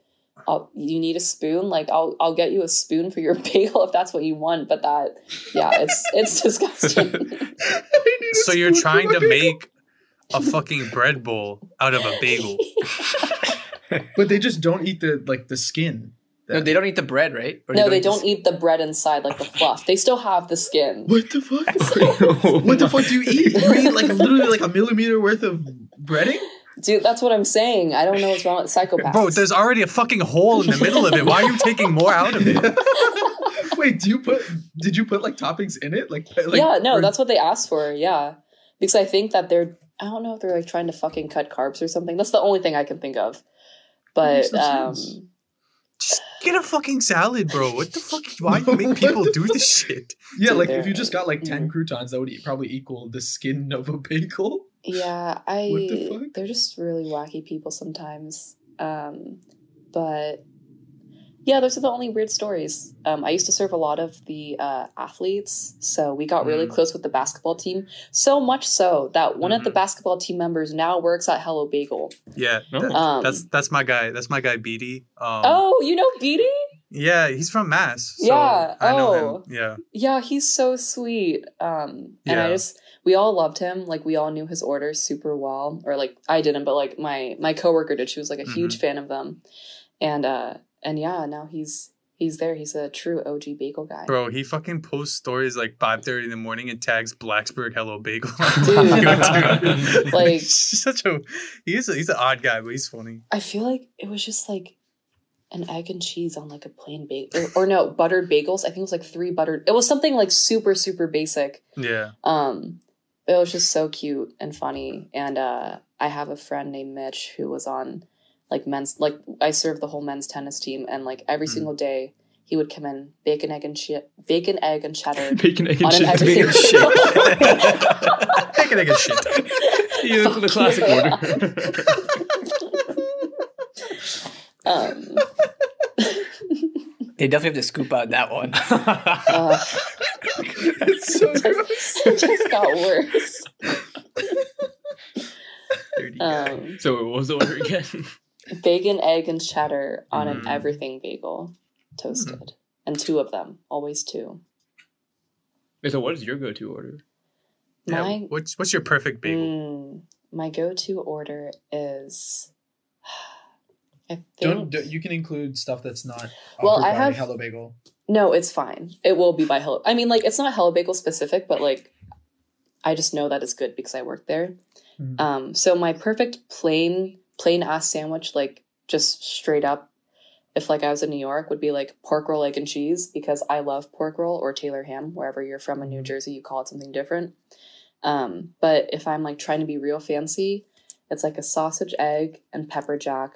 I'll, "You need a spoon? Like, I'll I'll get you a spoon for your (laughs) bagel if that's what you want." But that, yeah, it's (laughs) it's disgusting. I need a So you're trying to bagel. make a fucking bread bowl out of a bagel. but they just don't eat the like the skin. No, they don't eat the bread, right? Or no, they just- don't eat the bread inside, like the fluff. They still have the skin. What the fuck? what the fuck do you eat? You eat like literally like a millimeter worth of breading? Dude, that's what I'm saying. I don't know what's wrong with psychopaths. Bro, there's already a fucking hole in the middle of it. Why are you taking more out of it? (laughs) Wait, do you put? Did you put like toppings in it? Like, like yeah, no, or- that's what they asked for. Yeah, because I think that they're. I don't know if they're like trying to fucking cut carbs or something. That's the only thing I can think of. But um, sense. Just get a fucking salad, bro. What the fuck? Why do (laughs) you make people do this shit? yeah, Dude, like if you just got like 10 Mhm. croutons, that would probably equal the skin of a bagel. Yeah, (laughs) What the I fuck? they're just really wacky people sometimes. Um, but yeah, those are the only weird stories. Um, I used to serve a lot of the uh, athletes, so we got really Mm. close with the basketball team. So much so that one of the Mhm. basketball team members now works at Hello Bagel. Yeah, Oh. that- Um, that's that's my guy. That's my guy, Beatty. Um, oh, you know Beatty? yeah, he's from Mass. So Yeah, I know oh. him. Yeah, Yeah, he's so sweet. Um, and I Yeah. just we all loved him. Like we all knew his orders super well, or like I didn't, but like my my coworker did. She was like a huge fan of them, and uh and yeah, now he's he's there. He's a true OG bagel guy. bro. He fucking posts stories like five thirty in the morning and tags Blacksburg Hello Bagel. (laughs) Dude. Like- (laughs) (laughs) He's such a he's a, he's an odd guy, but he's funny. I feel like it was just like an egg and cheese on like a plain bagel, or, or no buttered bagels. I think it was like three buttered. It was something like super super basic. Yeah, Um, it was just so cute and funny. And uh, I have a friend named Mitch who was on like men's like I served the whole men's tennis team, and like every Mhm. single day he would come in bacon, egg, and shit, bacon, egg, and cheddar (laughs) Bacon, egg, and on shit. everything Bacon, shit. Bacon, egg, and shit. Yeah, that's the classic order. (laughs) um, They definitely have to scoop out that one. (laughs) uh, (laughs) It's so just, (laughs) it just got worse. Um, so what was the order again? (laughs) bacon, egg, and cheddar on an Mm. everything bagel, toasted, and two of them, always two. Wait, so what is your go-to order? Yeah, My what's what's your perfect bagel? Mm, my go-to order is. (sighs) I think Don't, don't you can include stuff that's not Well, I by have- Hello Bagel. No, it's fine. It will be by Hello. I mean, like it's not Hello Bagel specific, but like I just know that it's good because I work there. Mhm. Um, so my perfect plain plain ass sandwich, like just straight up, if like I was in New York, would be like pork roll, egg and cheese because I love pork roll or Taylor ham. Wherever you're from in New Jersey, you call it something different. Um, but if I'm like trying to be real fancy, it's like a sausage, egg, and pepper jack,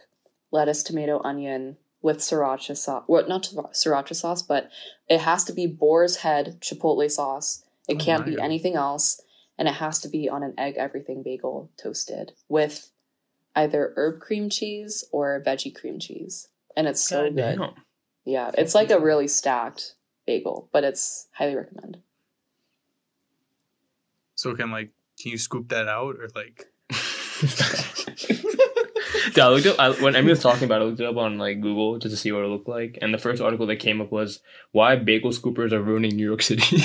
lettuce, tomato, onion with sriracha sauce. Well, not sriracha sauce, but it has to be boar's head chipotle sauce. It Oh can't be God. anything else, and it has to be on an egg everything bagel toasted with either herb cream cheese or veggie cream cheese, and it's so God good. Damn. Yeah, it's like a really stacked bagel, but it's highly recommend. So can like can you scoop that out or like (laughs) (laughs) Dude, I looked up I, when Emily was talking about it. I looked it up on like Google just to see what it looked like, and the first article that came up was why bagel scoopers are ruining New York City. (laughs)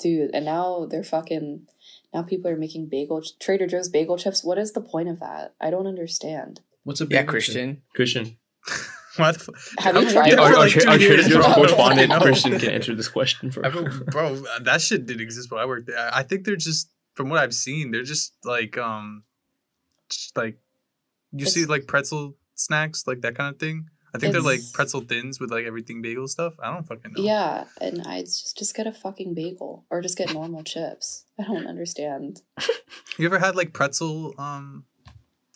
Dude, and now they're fucking now people are making bagel Trader Joe's bagel chips. What is the point of that? I don't understand. What's a yeah, bagel chip? Christian. Christian, (laughs) what the fu- Have I've you tried doing it? for our, our, like two our Trader Joe's correspondent Christian can answer this question for. I've been- bro, that shit didn't exist when I worked there. I I think they're just, from what I've seen, they're just like, um, just like, you see like pretzel snacks, like that kind of thing. I think they're like pretzel thins with like everything bagel stuff. I don't fucking know. Yeah, and I just just get a fucking bagel or just get normal chips. I don't understand. (laughs) You ever had like pretzel, um,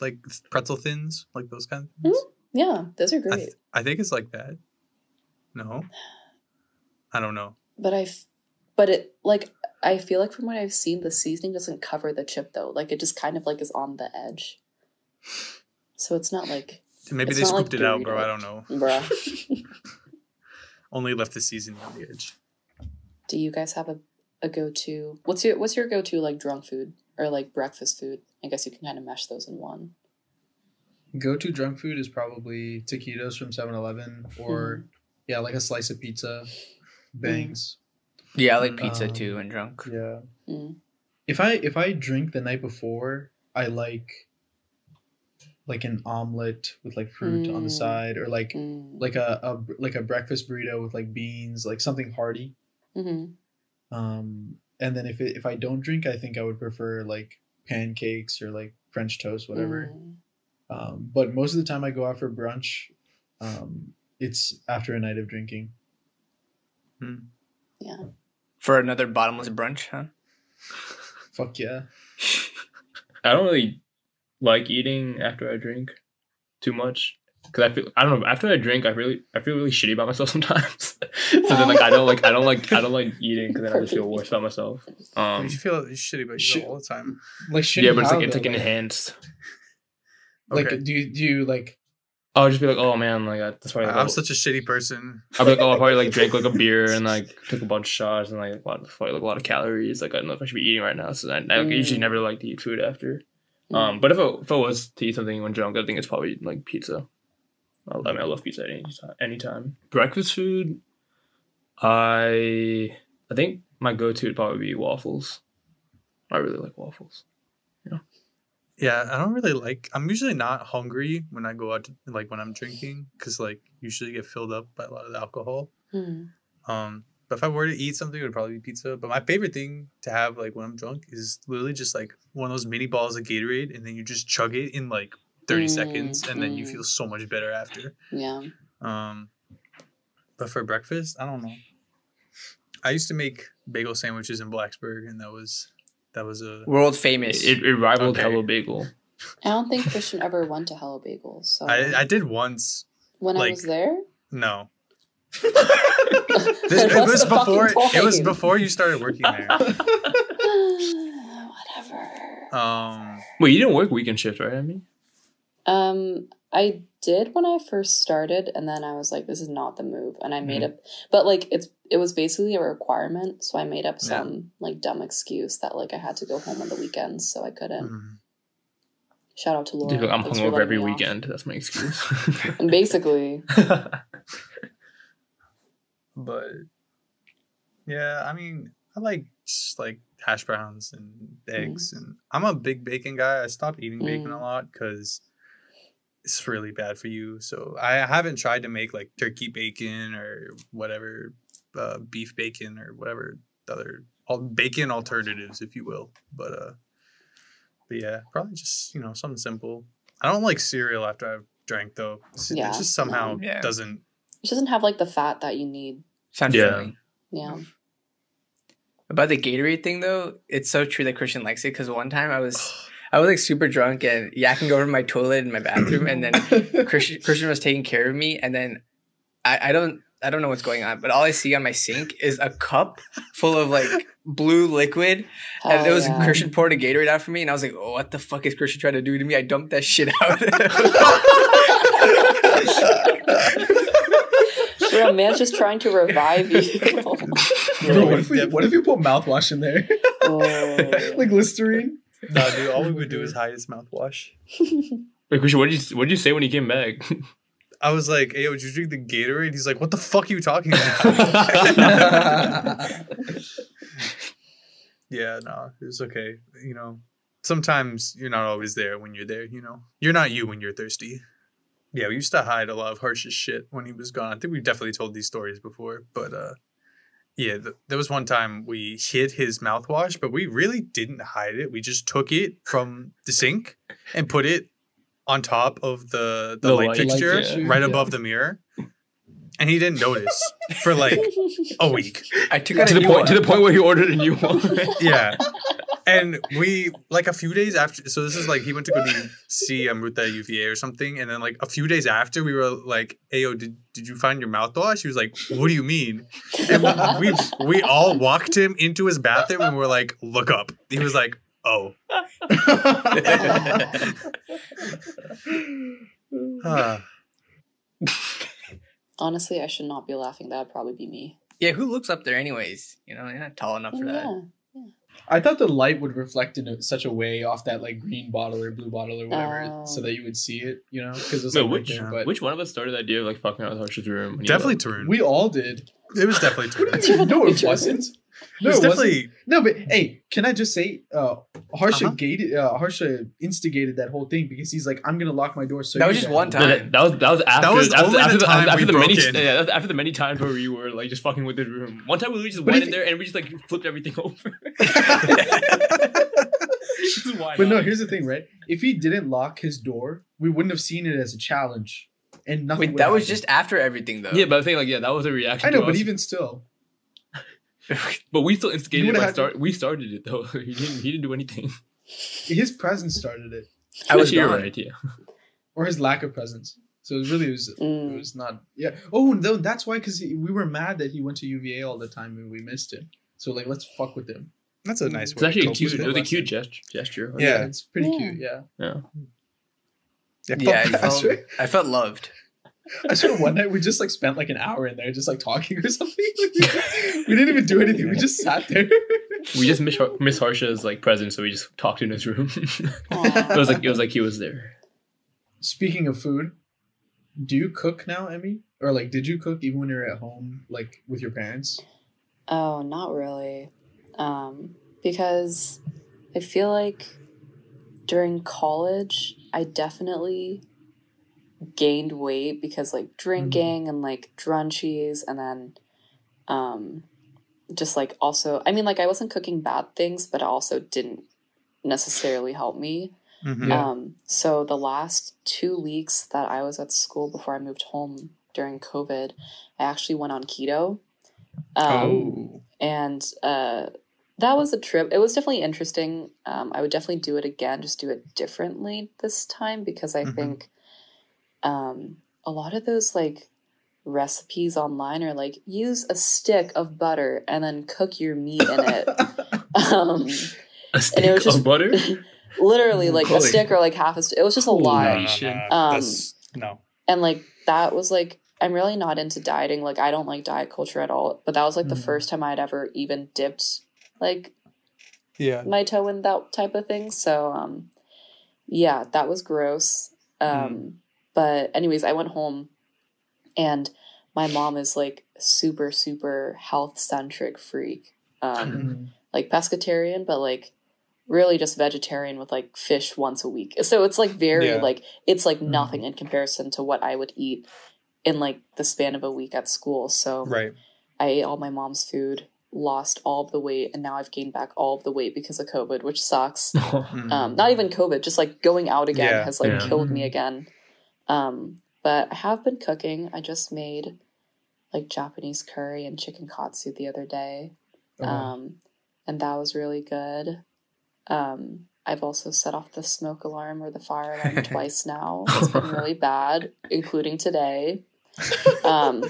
like pretzel thins, like those kind of things? Yeah, those are I, great. th- I think it's like that. No, (sighs) I don't know. But I, but it like I feel like from what I've seen, the seasoning doesn't cover the chip though. Like it just kind of like is on the edge. So it's not like, Maybe they not like scooped it out, bro. I don't know. bruh. (laughs) Only left the seasoning on the edge. Do you guys have a, a go to? What's your what's your go to like drunk food or like breakfast food? I guess you can kind of mesh those in one. Go to drunk food is probably taquitos from 7 Eleven or, Mm-hmm. yeah, like a slice of pizza, bangs. Yeah, I like pizza Um, too and drunk. Yeah. Mm. If I if I drink the night before, I like like an omelet with like fruit on the Mm. side or like Mm. like a, a like a breakfast burrito with like beans, like something hearty. hmm Um, and then if it, if I don't drink, I think I would prefer like pancakes or like French toast, whatever. Mm. Um, but most of the time I go out for brunch. Um, it's after a night of drinking. Yeah. For another bottomless brunch, huh? Fuck yeah. I don't really like eating after I drink too much because I feel I don't know after I drink I really I feel really shitty about myself (laughs) sometimes. so then like I don't like I don't like I don't like eating because then I just feel worse about myself. Um, you feel shitty about shit. yourself all the time. Like shitty yeah, but it's like it's though? like enhanced. Like, Okay. do you do you like? I'll just be like, oh man, like I, that's why I'm such a shitty person. I'll be like, oh, I probably like drank like a beer (laughs) and like took a bunch of shots and like a lot, probably, like a lot of calories. Like I don't know if I should be eating right now. So I, I usually Mm. never like to eat food after. Mm. Um, but if I, if I was to eat something when drunk, I think it's probably like pizza. I, I mean, I love pizza at any time. Anytime. Breakfast food, I I think my go-to would probably be waffles. I really like waffles. Yeah, I don't really like. I'm usually not hungry when I go out, to, like when I'm drinking, because like usually get filled up by a lot of the alcohol. Mm. Um, but if I were to eat something, it would probably be pizza. But my favorite thing to have like when I'm drunk is literally just like one of those mini balls of Gatorade, and then you just chug it in like 30 Mm, seconds, and then you mm. feel so much better after. Yeah. Um, but for breakfast, I don't know. I used to make bagel sandwiches in Blacksburg, and that was that was a World famous. It, it rivaled Okay. Hello Bagel. I don't think Christian ever went to Hello Bagel. So I, I did once. when I was there, No. (laughs) This, it was before it was before you started working there. (laughs) whatever. Um Wait, you didn't work weekend shift, right? I mean, Um, I did when I first started, and then I was like, "This is not the move," and I made Mm-hmm. up. But like, it's it was basically a requirement, so I made up Yeah. some like dumb excuse that like I had to go home on the weekends, so I couldn't. mm, Shout out to Laura. Dude, I'm hungover every me off. weekend. That's my excuse. (laughs) Basically, (laughs) but yeah, I mean, I like just like hash browns and eggs, and I'm a big bacon guy. I stopped eating bacon a Mm. lot because it's really bad for you. So I haven't tried to make like turkey bacon or whatever, uh, beef bacon or whatever the other all bacon alternatives, if you will. But uh, but yeah, probably just you know something simple. I don't like cereal after I've drank though. It's- Yeah, it just somehow no. Yeah. doesn't. it doesn't have like the fat that you need. Sounds Yeah. filling. Yeah. About the Gatorade thing though, it's so true that Christian likes it because one time I was (sighs) I was like super drunk and yakking over my toilet in my bathroom and then (laughs) Christian Christian was taking care of me and then I, I don't I don't know what's going on, but all I see on my sink is a cup full of like blue liquid. and it oh, was yeah. Christian poured a Gatorade out for me and I was like, oh, what the fuck is Christian trying to do to me? I dumped that shit out. (laughs) Bro, man's just trying to revive you. Bro, (laughs) what if, we, what if you put mouthwash in there? oh. like Listerine? No, dude. All we would do is (laughs) hide his mouthwash. Wait, Christian, what did you what did you say when he came back? I was like, "Hey, yo, did you drink the Gatorade?" He's like, "What the fuck are you talking (laughs) about?" yeah, no, it's okay. You know, sometimes you're not always there when you're there. You know, you're not you when you're thirsty. Yeah, we used to hide a lot of Harsh's shit when he was gone. I think we've definitely told these stories before, but uh, yeah, th- there was one time we hid his mouthwash, but we really didn't hide it. We just took it from the sink and put it on top of the the, The light, light fixture, fixture, right yeah. above the mirror, and he didn't notice for like a week. I took out to the new point one. to the point where he ordered a new one. Yeah. And we like a few days after so this is like he went to go to see Amrutha UVA or something, and then like a few days after we were like, Hey yo, did did you find your mouthwash? He was like, What do you mean? And we we all walked him into his bathroom and we're like, look up. He was like, Oh. Ah. Honestly, I should not be laughing. That would probably be me. yeah, who looks up there anyways? You know, you're not tall enough for that. Yeah. I thought the light would reflect in a, such a way off that like green bottle or blue bottle or whatever, Oh. so that oh. you would see it. You know, because it's Wait, like right which there, but which one of us started the idea of like fucking out with Harsh's room? definitely left? Tarun. we all did. it was definitely Tarun. (laughs) no, it wasn't. (laughs) It No, was it wasn't. definitely No, but hey, can I just say, uh, Harsha Uh-huh. gated, uh, Harsha instigated that whole thing because he's like, I'm gonna lock my door. So That you was just one time. that, that was that was after was after, after the time after the many in. yeah after the many times where we were like just fucking with the room. One time we just But went in there and we just like flipped everything (laughs) over. Why (laughs) But no, here's the thing, right? If he didn't lock his door, we wouldn't have seen it as a challenge, and nothing. Wait, would that was just after everything though. yeah, but I think like yeah, that was a reaction. I know, to but us. even still, (laughs) but we still instigated. It by had to- we started it though. (laughs) he didn't. He didn't do anything. his presence started it, I was Actually, (laughs) you're gone. right. Yeah. or his lack of presence. So it really was. It Mm. was not. Yeah. Oh no, that's why. Because we were mad that he went to UVA all the time and we missed him. So like, let's fuck with him. that's a nice It's way. actually a cute. It was a cute gesture. Gesture. Yeah. it's pretty Yeah. cute. Yeah. Yeah. Yeah, I fuck that. felt, I felt loved. I swear one night we just like spent like an hour in there just like talking or something. (laughs) we didn't even do anything. We just sat there. We just miss, Har- miss Harsha's like presence, so we just talked in his room. (laughs) it was like it was like he was there. Speaking of food, do you cook now, Emmi? Or like, did you cook even when you were at home, like with your parents? Oh, not really. Um, because I feel like during college, I definitely gained weight because like drinking and like drunchies and then um just like also I mean like I wasn't cooking bad things, but it also didn't necessarily help me. Mhm. Um, so the last two weeks that I was at school before I moved home during COVID, I actually went on keto. Um, Oh. and uh, that was a trip. It was definitely interesting. Um, I would definitely do it again, just do it differently this time because I Mhm. think um, a lot of those like recipes online are like use a stick of butter and then cook your meat in it. (laughs) um, A stick was just- of butter. (laughs) literally, like a stick or like half a stick. It was just a Holy lot. No, no, no, shit. Um, that's- no. and like that was like i'm really not into dieting like i don't like diet culture at all but that was like the Mhm. first time i'd ever even dipped like Yeah. my toe in that type of thing so um yeah that was gross um but anyways i went home and my mom is like super super health centric freak um Mhm. like pescatarian, but like really just vegetarian with like fish once a week. So it's like very Yeah. like it's like Mhm. nothing in comparison to what I would eat in like the span of a week at school. So Right. I ate all my mom's food, lost all of the weight, and now I've gained back all of the weight because of COVID, which sucks. (laughs) Um, not even COVID, just like going out again Yeah. has like Yeah. killed me Mhm. again. Um, but I have been cooking. I just made like Japanese curry and chicken katsu the other day Oh, um, and that was really good. Um, I've also set off the smoke alarm or the fire alarm (laughs) twice now. It's been really (laughs) bad, including today. Um,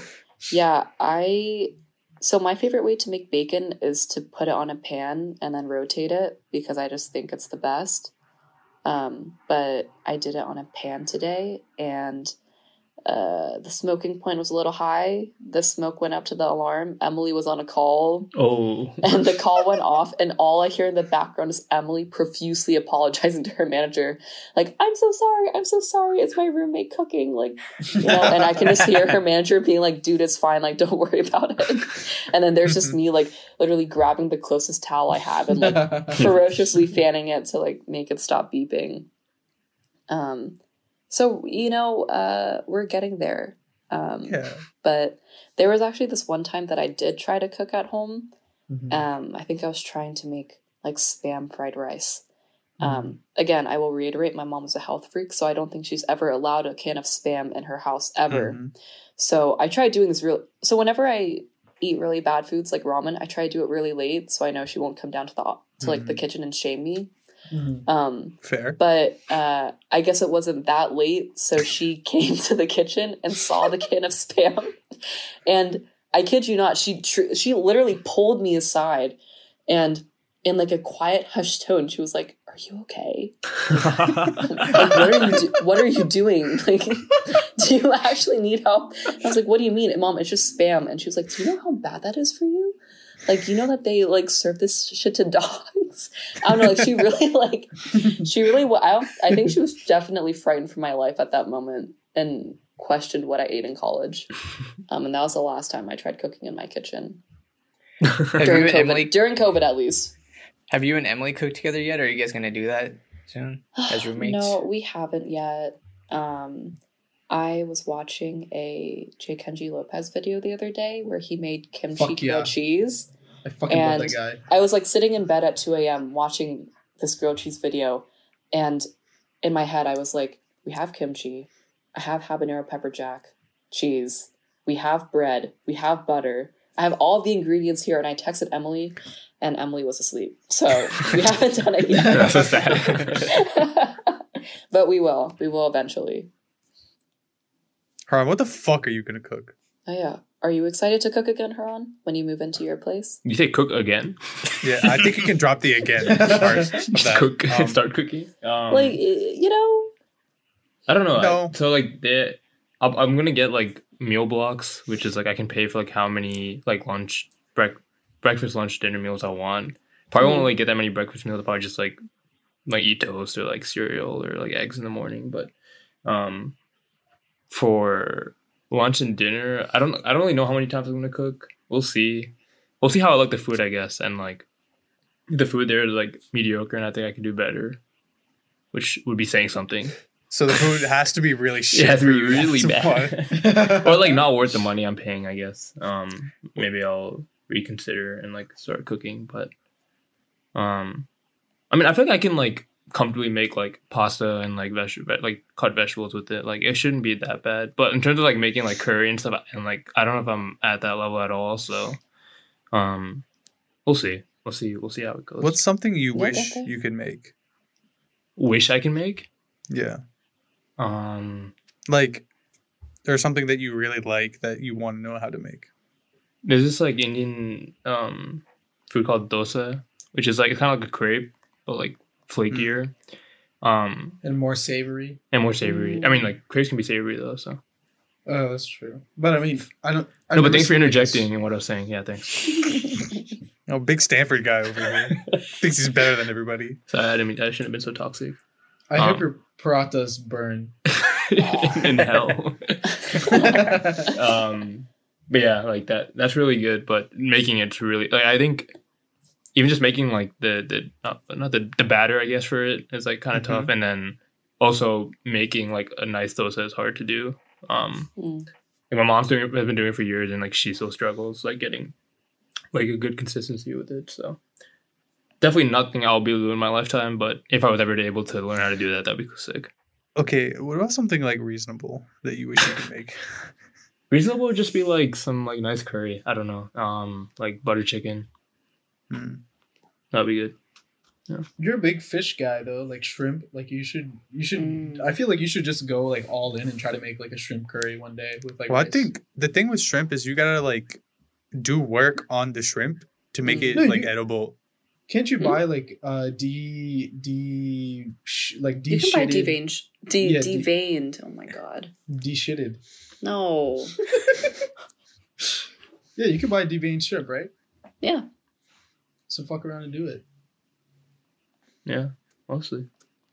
yeah, I. So my favorite way to make bacon is to put it on a pan and then rotate it because I just think it's the best. Um, but I did it on a pan today, and uh, the smoking point was a little high. The smoke went up to the alarm. Emily was on a call, oh. and the call went off and all i hear in the background is emily profusely apologizing to her manager. Like i'm so sorry. I'm so sorry. It's my roommate cooking. Like you know and i can just hear her manager being like dude it's fine. Like don't (laughs) worry about it. And then there's just me like literally grabbing the closest towel i have and like (laughs) ferociously fanning it to like make it stop beeping. Um so you know uh we're getting there um Yeah. but there was actually this one time that i did try to cook at home Mhm. um, I think I was trying to make like spam fried rice. Mm-hmm. Um, again, I will reiterate, my mom is a health freak, so I don't think she's ever allowed a can of spam in her house ever. Mhm. So I tried doing this real. So whenever I eat really bad foods like ramen, I try to do it really late, so I know she won't come down to the to like the Mhm. kitchen and shame me. Mhm. Um, Fair. but uh, I guess it wasn't that late, so she (laughs) came to the kitchen and saw the can of spam, and I kid you not, she tr- she literally pulled me aside, and in like a quiet, hushed tone, she was like, "Are you okay? (laughs) Like, what are you do- what are you doing? (laughs) Like, do you actually need help?" I was like, "What do you mean, Mom? It's just spam." And she was like, "Do you know how bad that is for you? Like, you know that they like serve this shit to dogs." (laughs) I don't know. Like, she really (laughs) like she really I, I think she was definitely frightened for my life at that moment and questioned what I ate in college. Um, and that was the last time I tried cooking in my kitchen (laughs) during COVID. Emily During COVID, at least. have you and Emily cooked together yet? Or are you guys gonna do that soon (sighs) as roommates? No, we haven't yet. Um, I was watching a Jay Kenji Lopez video the other day where he made kimchi Fuck grilled yeah. cheese. I fucking love and- that guy. I was like sitting in bed at 2 a.m. watching this grilled cheese video, and in my head, I was like, We have kimchi, I have habanero pepper jack, cheese, we have bread, we have butter, I have all the ingredients here. And I texted Emily, and Emily was asleep. So we (laughs) haven't done it yet. That's so sad. (laughs) but we will. We will eventually. Haran, what the fuck are you gonna cook? Oh, yeah. Are you excited to cook again, Haran, when you move into your place? you say cook again? Yeah, I think you can drop the again (laughs) part of Just that. cook, (laughs) Um, start cooking. Um, like, you know, I don't know. No. I- so like I'm, I'm gonna get like meal blocks, which is like I can pay for like how many like lunch, brec- breakfast, lunch, dinner meals I want. Probably won't like get that many breakfast meals. I'll probably just like like eat toast or like cereal or like eggs in the morning. But um, for lunch and dinner, I don't I don't really know how many times I'm gonna cook. We'll see. We'll see how I like the food, I guess, and like the food there is like mediocre, and I think I can do better, which would be saying something. So the food (laughs) has to be really shit. Yeah, it's for you. really bad. (laughs) or like not worth the money I'm paying, I guess. Um, maybe I'll reconsider and like start cooking. But, um, I mean, I feel like I can like comfortably make like pasta and like vegetable, like cut vegetables with it. Like it shouldn't be that bad. But in terms of like making like curry and stuff, and like I don't know if I'm at that level at all. So, um, we'll see. we'll see. We'll see how it goes. What's something you We'll wish get you could make? wish I can make? Yeah. Um, Like there's something that you really like that you want to know how to make. there's this like Indian um food called dosa, which is like it's kind of like a crepe, but like flakier, um, and more savory. and more savory. I mean, like crepes can be savory though. So Oh, that's true. But I mean, I don't. I've no, but thanks for seen, like, this- interjecting in what I was saying. Yeah, thanks. (laughs) Oh, big Stanford guy over here (laughs) thinks he's better than everybody. So I didn't mean I shouldn't have been so toxic. I hope Um, your parathas burn. (laughs) in hell. um, but yeah, like that. That's really good. But making it's really like I think even just making like the the not, not the the batter I guess for it is like kind of Mhm. tough, and then also making like a nice dosa is hard to do. Um, Mm. like my mom's doing it, has been doing it for years, and like she still struggles like getting like a good consistency with it. So definitely nothing I'll be able to do in my lifetime. But if I was ever able to learn how to do that, that'd be sick. Okay, what about something like reasonable that you wish you could make? (laughs) Reasonable would just be like some like nice curry. I don't know. Um, like butter chicken. Hmm. That'd be good. You're a big fish guy though, like shrimp. Like you should, you should. Mm. I feel like you should just go like all in and try to make like a shrimp curry one day with like. Well, I think the thing with shrimp is you gotta like do work on the shrimp to make Mm. it No, like you- edible. Can't you Hmm? buy like uh de de sh- like de You can buy shitted deveined. De- Yeah, de- deveined. Oh my god. de shitted? No. (laughs) Yeah, you can buy deveined shrimp, right? Yeah. So fuck around and do it. Yeah, mostly.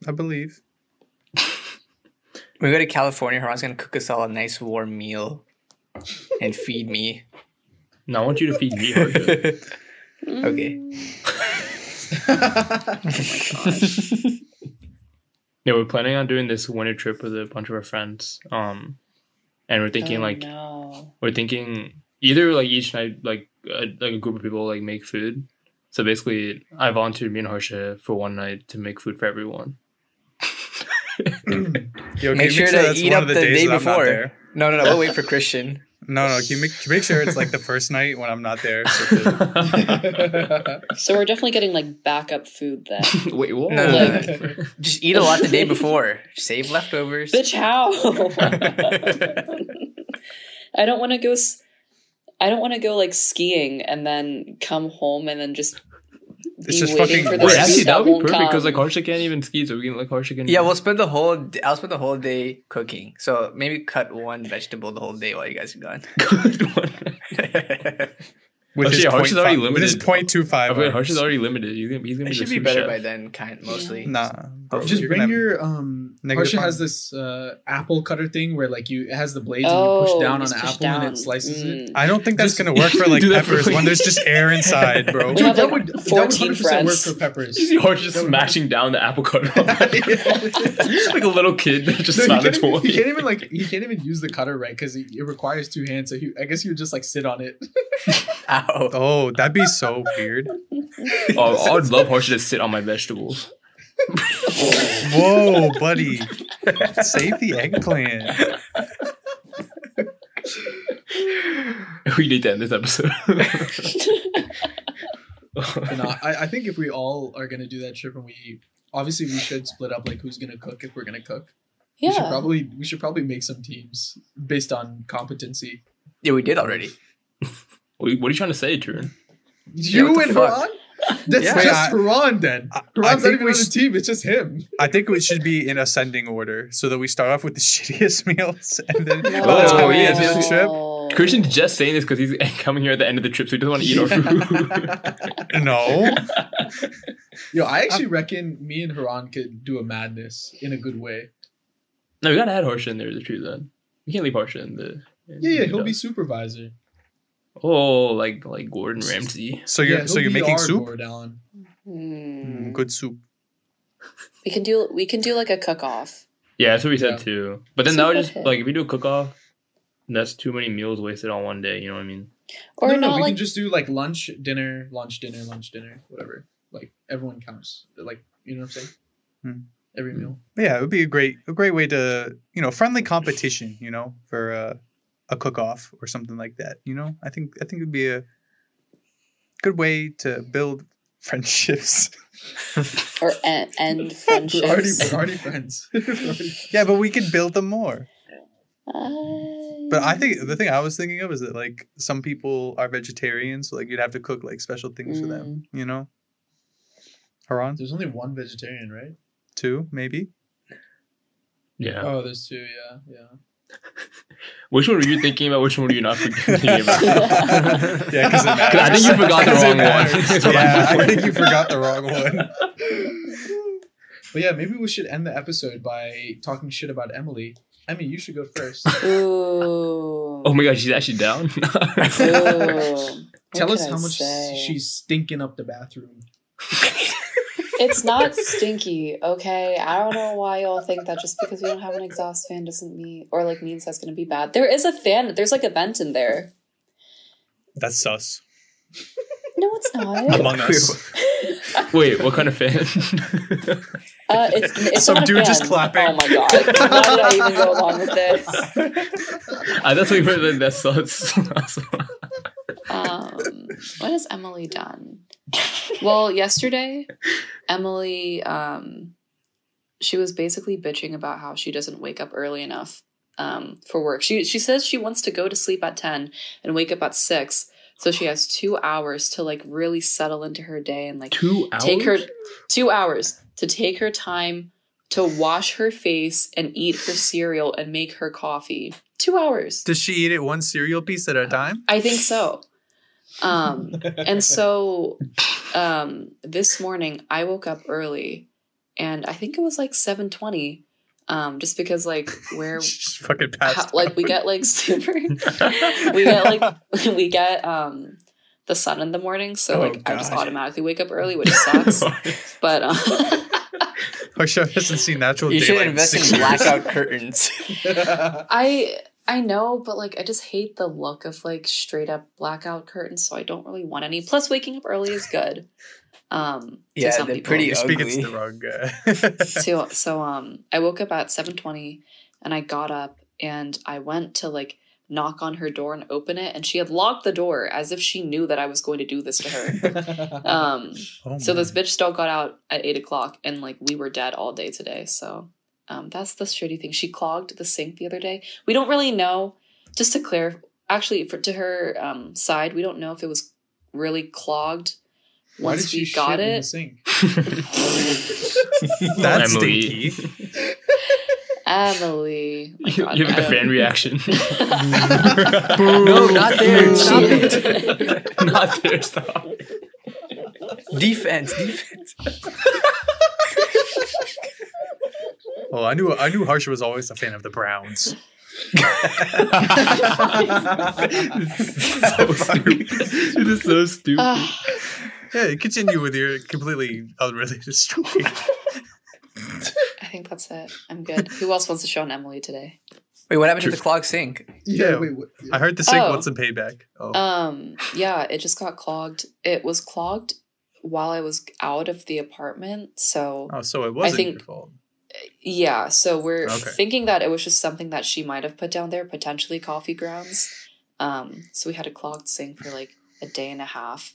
I believe. (laughs) We go to California, Haran's gonna cook us all a nice warm meal and feed me. No, I want you to feed me. Harsha. (laughs) Okay. (laughs) yeah, we're planning on doing this winter trip with a bunch of our friends. Um, and we're thinking Oh, like no. we're thinking either like each night like a, like a group of people like make food. So basically, I volunteered me and Harsha for one night to make food for everyone. (laughs) Yo, can Make you sure sure to eat up of the, day that I'm not before. No, no, no. We'll (laughs) wait for Christian. No, no. Can you make, can you make sure it's like the first night when I'm not there? So (laughs) So we're definitely getting like backup food then. Wait, whoa. No, no, no, no. Just eat a lot the day before. Save leftovers. Bitch, how? I don't want to go. s- I don't want to go like skiing and then come home and then just It's just fucking for the actually, that that would be won't perfect because like come. Harsha can't even ski, so we can like Harsha can. Yeah, we'll spend the whole. d- I'll spend the whole day cooking. So maybe cut one vegetable the whole day while you guys are gone. (laughs) Good one. (laughs) with Actually, his Harsh is already five- with his limited. point two I five. bet Harsha's already limited. He's gonna, he's gonna It be should the be better chef. by then, kind mostly. Nah, bro, Just bring your um. Negative Harsha has this uh, apple cutter thing where like you it has the blades Oh, and you push down on just an push apple and it slices it. Mm. I don't think that's Just- gonna (laughs) work for like Do that for peppers when there's (laughs) just air inside, bro. We Dude, have, that like, would that would 14 100% work for peppers. (laughs) You see Harsha just smashing down the apple cutter You're like a little kid that just No, found he, a can't toy. even, he can't even like he can't even use the cutter right because it, it requires two hands. So he, I guess he would just like sit on it. Ow. (laughs) Oh, that'd be so weird. Oh, I would (laughs) love Harsha to sit on my vegetables. Whoa, (laughs) buddy. Save the eggplant. we need to end this episode. No, I, I think if we all are gonna do that trip and we obviously we should split up like who's gonna cook if we're gonna cook. We should Yeah. probably we should probably make some teams based on competency. Yeah, we did already. What are you trying to say, Tarun? You what the and fuck? Haran? (laughs) That's Yeah. just Wait, Haran then. I- I Haran's not think even we on the should- team, it's just him. I think we should be in ascending order so that we start off with the (laughs) shittiest meals and then No. (laughs) Oh, well, that's how Oh, we yeah, the trip. Christian's just saying this because he's coming here at the end of the trip, so he doesn't want to eat our food. No. Yo, I actually reckon me and Haran could do a madness in a good way. no, we gotta add Harsha in there. The truth, then we can't leave Harsha in the. in Yeah, yeah, he'll be supervisor. Oh, like like Gordon Ramsay. So you're Yeah, so you're making our soup? Gordon. Mm. Mm, good soup. We can do we can do like a cook off. Yeah, that's what we said Yeah. too. But then that would just Super like if we do a cook off, that's too many meals wasted on one day. You know what I mean? Or no, no, we like can just do like lunch, dinner, lunch, dinner, lunch, dinner, whatever. Like everyone counts. Like you know what I'm saying? Hmm. Every meal. Yeah, it would be a great a great way to you know friendly competition. You know for uh, a cook off or something like that. You know I think I think it'd be a good way to build (laughs) friendships. or end, (laughs) end We're already, friendships. (laughs) we're already friends. Yeah, but we could build them more. Uh, But I think the thing I was thinking of is that like some people are vegetarians, so like you'd have to cook like special things for them. You know, Haran There's only one vegetarian, right? two maybe. Yeah. Oh, there's two. Yeah, yeah. Which one were you thinking about? Which one were you not thinking about? (laughs) Yeah, because. (laughs) I (laughs) think you forgot the wrong one. matters. That's what I'm yeah, I think you forgot the wrong one. But yeah, maybe we should end the episode by talking shit about Emily. Emmi, you should go first. Ooh. Oh my god, she's actually down. Tell us how I much say? she's stinking up the bathroom. It's not stinky, okay? I don't know why y'all think that just because we don't have an exhaust fan doesn't mean or like means that's gonna be bad. There is a fan. There's like a vent in there. That's sus. No, it's not. (laughs) Among us. Wait, what kind of fan? (laughs) Uh, it's, it's Some not a dude just clapping. Oh my god! Why did I even go along with this? I thought we were like that sucks. (laughs) Um, what has Emily done? Well, yesterday, Emily, um, she was basically bitching about how she doesn't wake up early enough um, for work. She she says she wants to go to sleep at ten and wake up at six, so she has two hours to like really settle into her day and like Two hours. take her two hours to take her time to wash her face and eat her cereal and make her coffee. Two hours. Does she eat it one cereal piece at a time? I think so. Um, and (laughs) so um, this morning I woke up early and I think it was like 720. Um, just because like where (laughs) She's fucking how, passed. like we out. get like super we get like (laughs) we get um the sun in the morning, so Oh, like I just automatically wake up early, which sucks. but um, Harsha hasn't seen natural You should daylight. invest six in blackout curtains. I I know, but like I just hate the look of like straight up blackout curtains, so I don't really want any. Plus, waking up early is good. Um, to Yeah, some they're people. pretty You're speaking ugly. to the wrong guy. So (laughs) so um, I woke up at seven twenty, and I got up and I went to like knock on her door and open it, and she had locked the door as if she knew that I was going to do this to her. (laughs) Um, Oh so this bitch still got out at eight o'clock, and like we were dead all day today. So um, that's the shitty thing. She clogged the sink the other day. We don't really know. Just to clear, actually, for to her um, side, we don't know if it was really clogged Why once did she we shit got in the it. sink? (laughs) That's Emily. stinky. (laughs) Emily, my You God, have like a fan reaction. (laughs) No, not there. Stop it. Not there. Stop. defense, defense. Oh, I knew I knew Harsha was always a fan of the Browns. (laughs) (laughs) so stupid. This is so stupid. Ah, Yeah, continue with your completely unrelated story. I think that's it. I'm good. Who else wants to show on Emily today? Wait, what happened to the clogged sink? Yeah. wait, what? I heard the sink Oh. wants some payback. Oh, Um, yeah, it just got clogged. It was clogged while I was out of the apartment, so oh, so it wasn't think- your fault. Yeah, so we're Okay. thinking that it was just something that she might have put down there, potentially coffee grounds. Um, so we had a clogged sink for like a day and a half.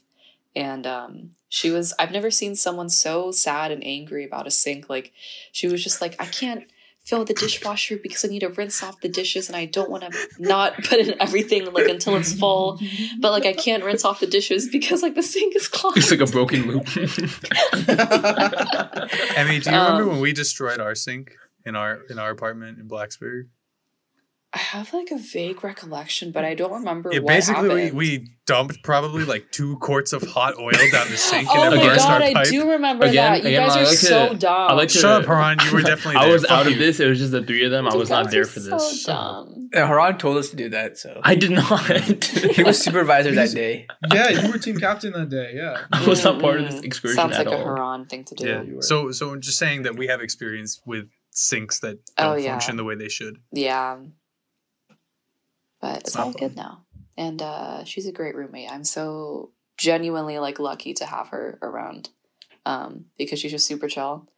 And um she was I've never seen someone so sad and angry about a sink. Like she was just like, I can't fill the dishwasher because I need to rinse off the dishes and I don't want to not put in everything like until it's full. But like I can't rinse off the dishes because like the sink is clogged. It's like a broken loop. (laughs) Emmi, do you remember Um, when we destroyed our sink in our in our apartment in Blacksburg? I have like a vague recollection, but I don't remember Yeah, what basically we, happened. we dumped probably like two quarts of hot oil down the (gasps) sink oh and it my burst god, our I pipe. do remember Again- that. You again, guys I are like to- so dumb. I like to. Shut up, Haran. You were definitely (laughs) I was Fuck out you. of this. It was just the three of them. I was not there for this. So dumb. Uh, Haran told us to do that, so I did not. (laughs) he was supervisor that day. yeah, you were team captain that day. Yeah. (laughs) I was not part of this Mm, excursion Sounds at like a all. Haran thing to do. Yeah. So so I'm just saying that we have experience with sinks that Oh, don't yeah. function the way they should. Yeah. But it's, all good now. And uh, she's a great roommate. I'm so genuinely like lucky to have her around um, because she's just super chill.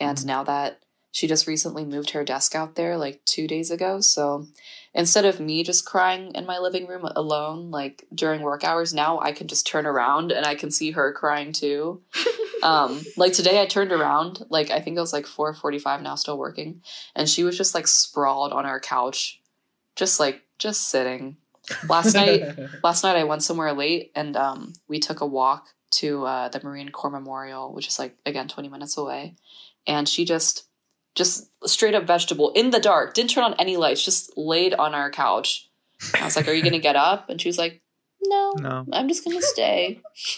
And Mm-hmm. now that she just recently moved her desk out there like two days ago. So instead of me just crying in my living room alone, like during work hours, now I can just turn around and I can see her crying too. (laughs) um, like today I turned around, like I think it was like 4:45 now still working, and she was just like sprawled on our couch, just like just sitting. Last night (laughs) last night I went somewhere late and um, we took a walk to uh, the Marine Corps Memorial, which is like again 20 minutes away. And she just just straight up vegetable in the dark, didn't turn on any lights, just laid on our couch. I was like, "Are you going to get up?" And she was like, "No, No. I'm just going to stay." (laughs)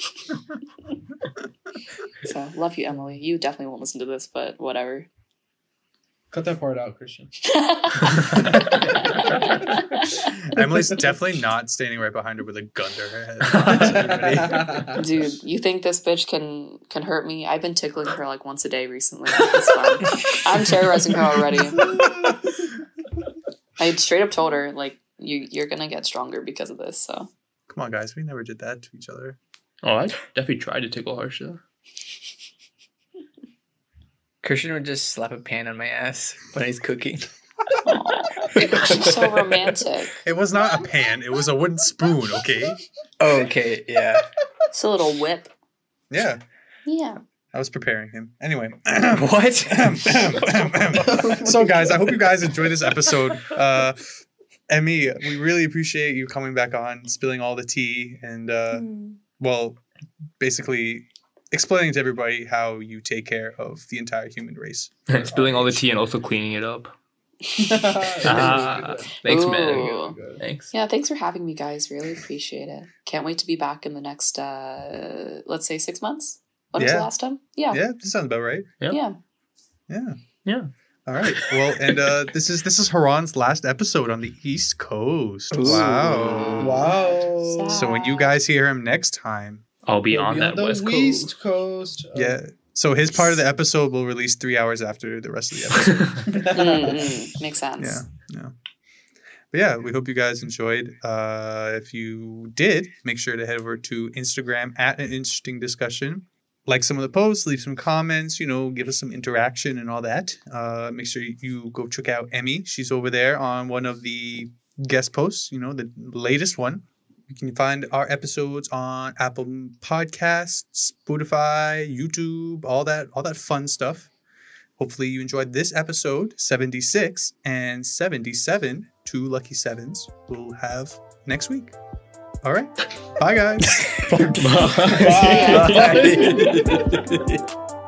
so, love you, Emily. You definitely won't listen to this, but whatever. Cut that part out, Christian. (laughs) Emily's definitely not standing right behind her with a gun to her head. (laughs) Dude, you think this bitch can can hurt me? I've been tickling her like once a day recently. It's fine. I'm terrorizing her already. I straight up told her like you you're gonna get stronger because of this. So Come on, guys. We never did that to each other. Oh, I definitely tried to tickle Harsha. Christian would just slap a pan on my ass when he's cooking. Aw, she's so romantic. (laughs) It was not a pan. It was a wooden spoon. Okay. Oh, okay, yeah. It's a little whip. Yeah. Yeah. I was preparing him. Anyway. (clears throat) what? so guys i hope you guys enjoyed this episode uh Emmi we really appreciate you coming back on spilling all the tea and uh well basically explaining to everybody how you take care of the entire human race (laughs) Spilling all the tea and also cleaning it up. (laughs) Ah, thanks, man. Ooh. Thanks. Yeah, thanks for having me, guys. Really appreciate it. Can't wait to be back in the next, uh let's say, six months. When was the last time? Yeah. yeah this sounds about right Yep. Yeah. yeah Yeah. all right well and uh (laughs) this is this is haran's last episode on the east coast Ooh. wow Wow. so when you guys hear him next time I'll be We'll on be that the west coast. West Coast. Uh, yeah so his part of the episode will release three hours after the rest of the episode (laughs) Mm, mm, makes sense. Yeah, yeah. But yeah, we hope you guys enjoyed. Uh, if you did, make sure to head over to Instagram at an interesting discussion. Like some of the posts, leave some comments, you know, give us some interaction and all that. Uh, make sure you go check out Emmi. She's over there on one of the guest posts, you know, the latest one. You can find our episodes on Apple Podcasts, Spotify, YouTube, all that, all that fun stuff. Hopefully, you enjoyed this episode 76 and 77, two lucky sevens, we'll have next week. All right. Bye, guys. (laughs) (laughs) Bye. Yeah. Bye. (laughs)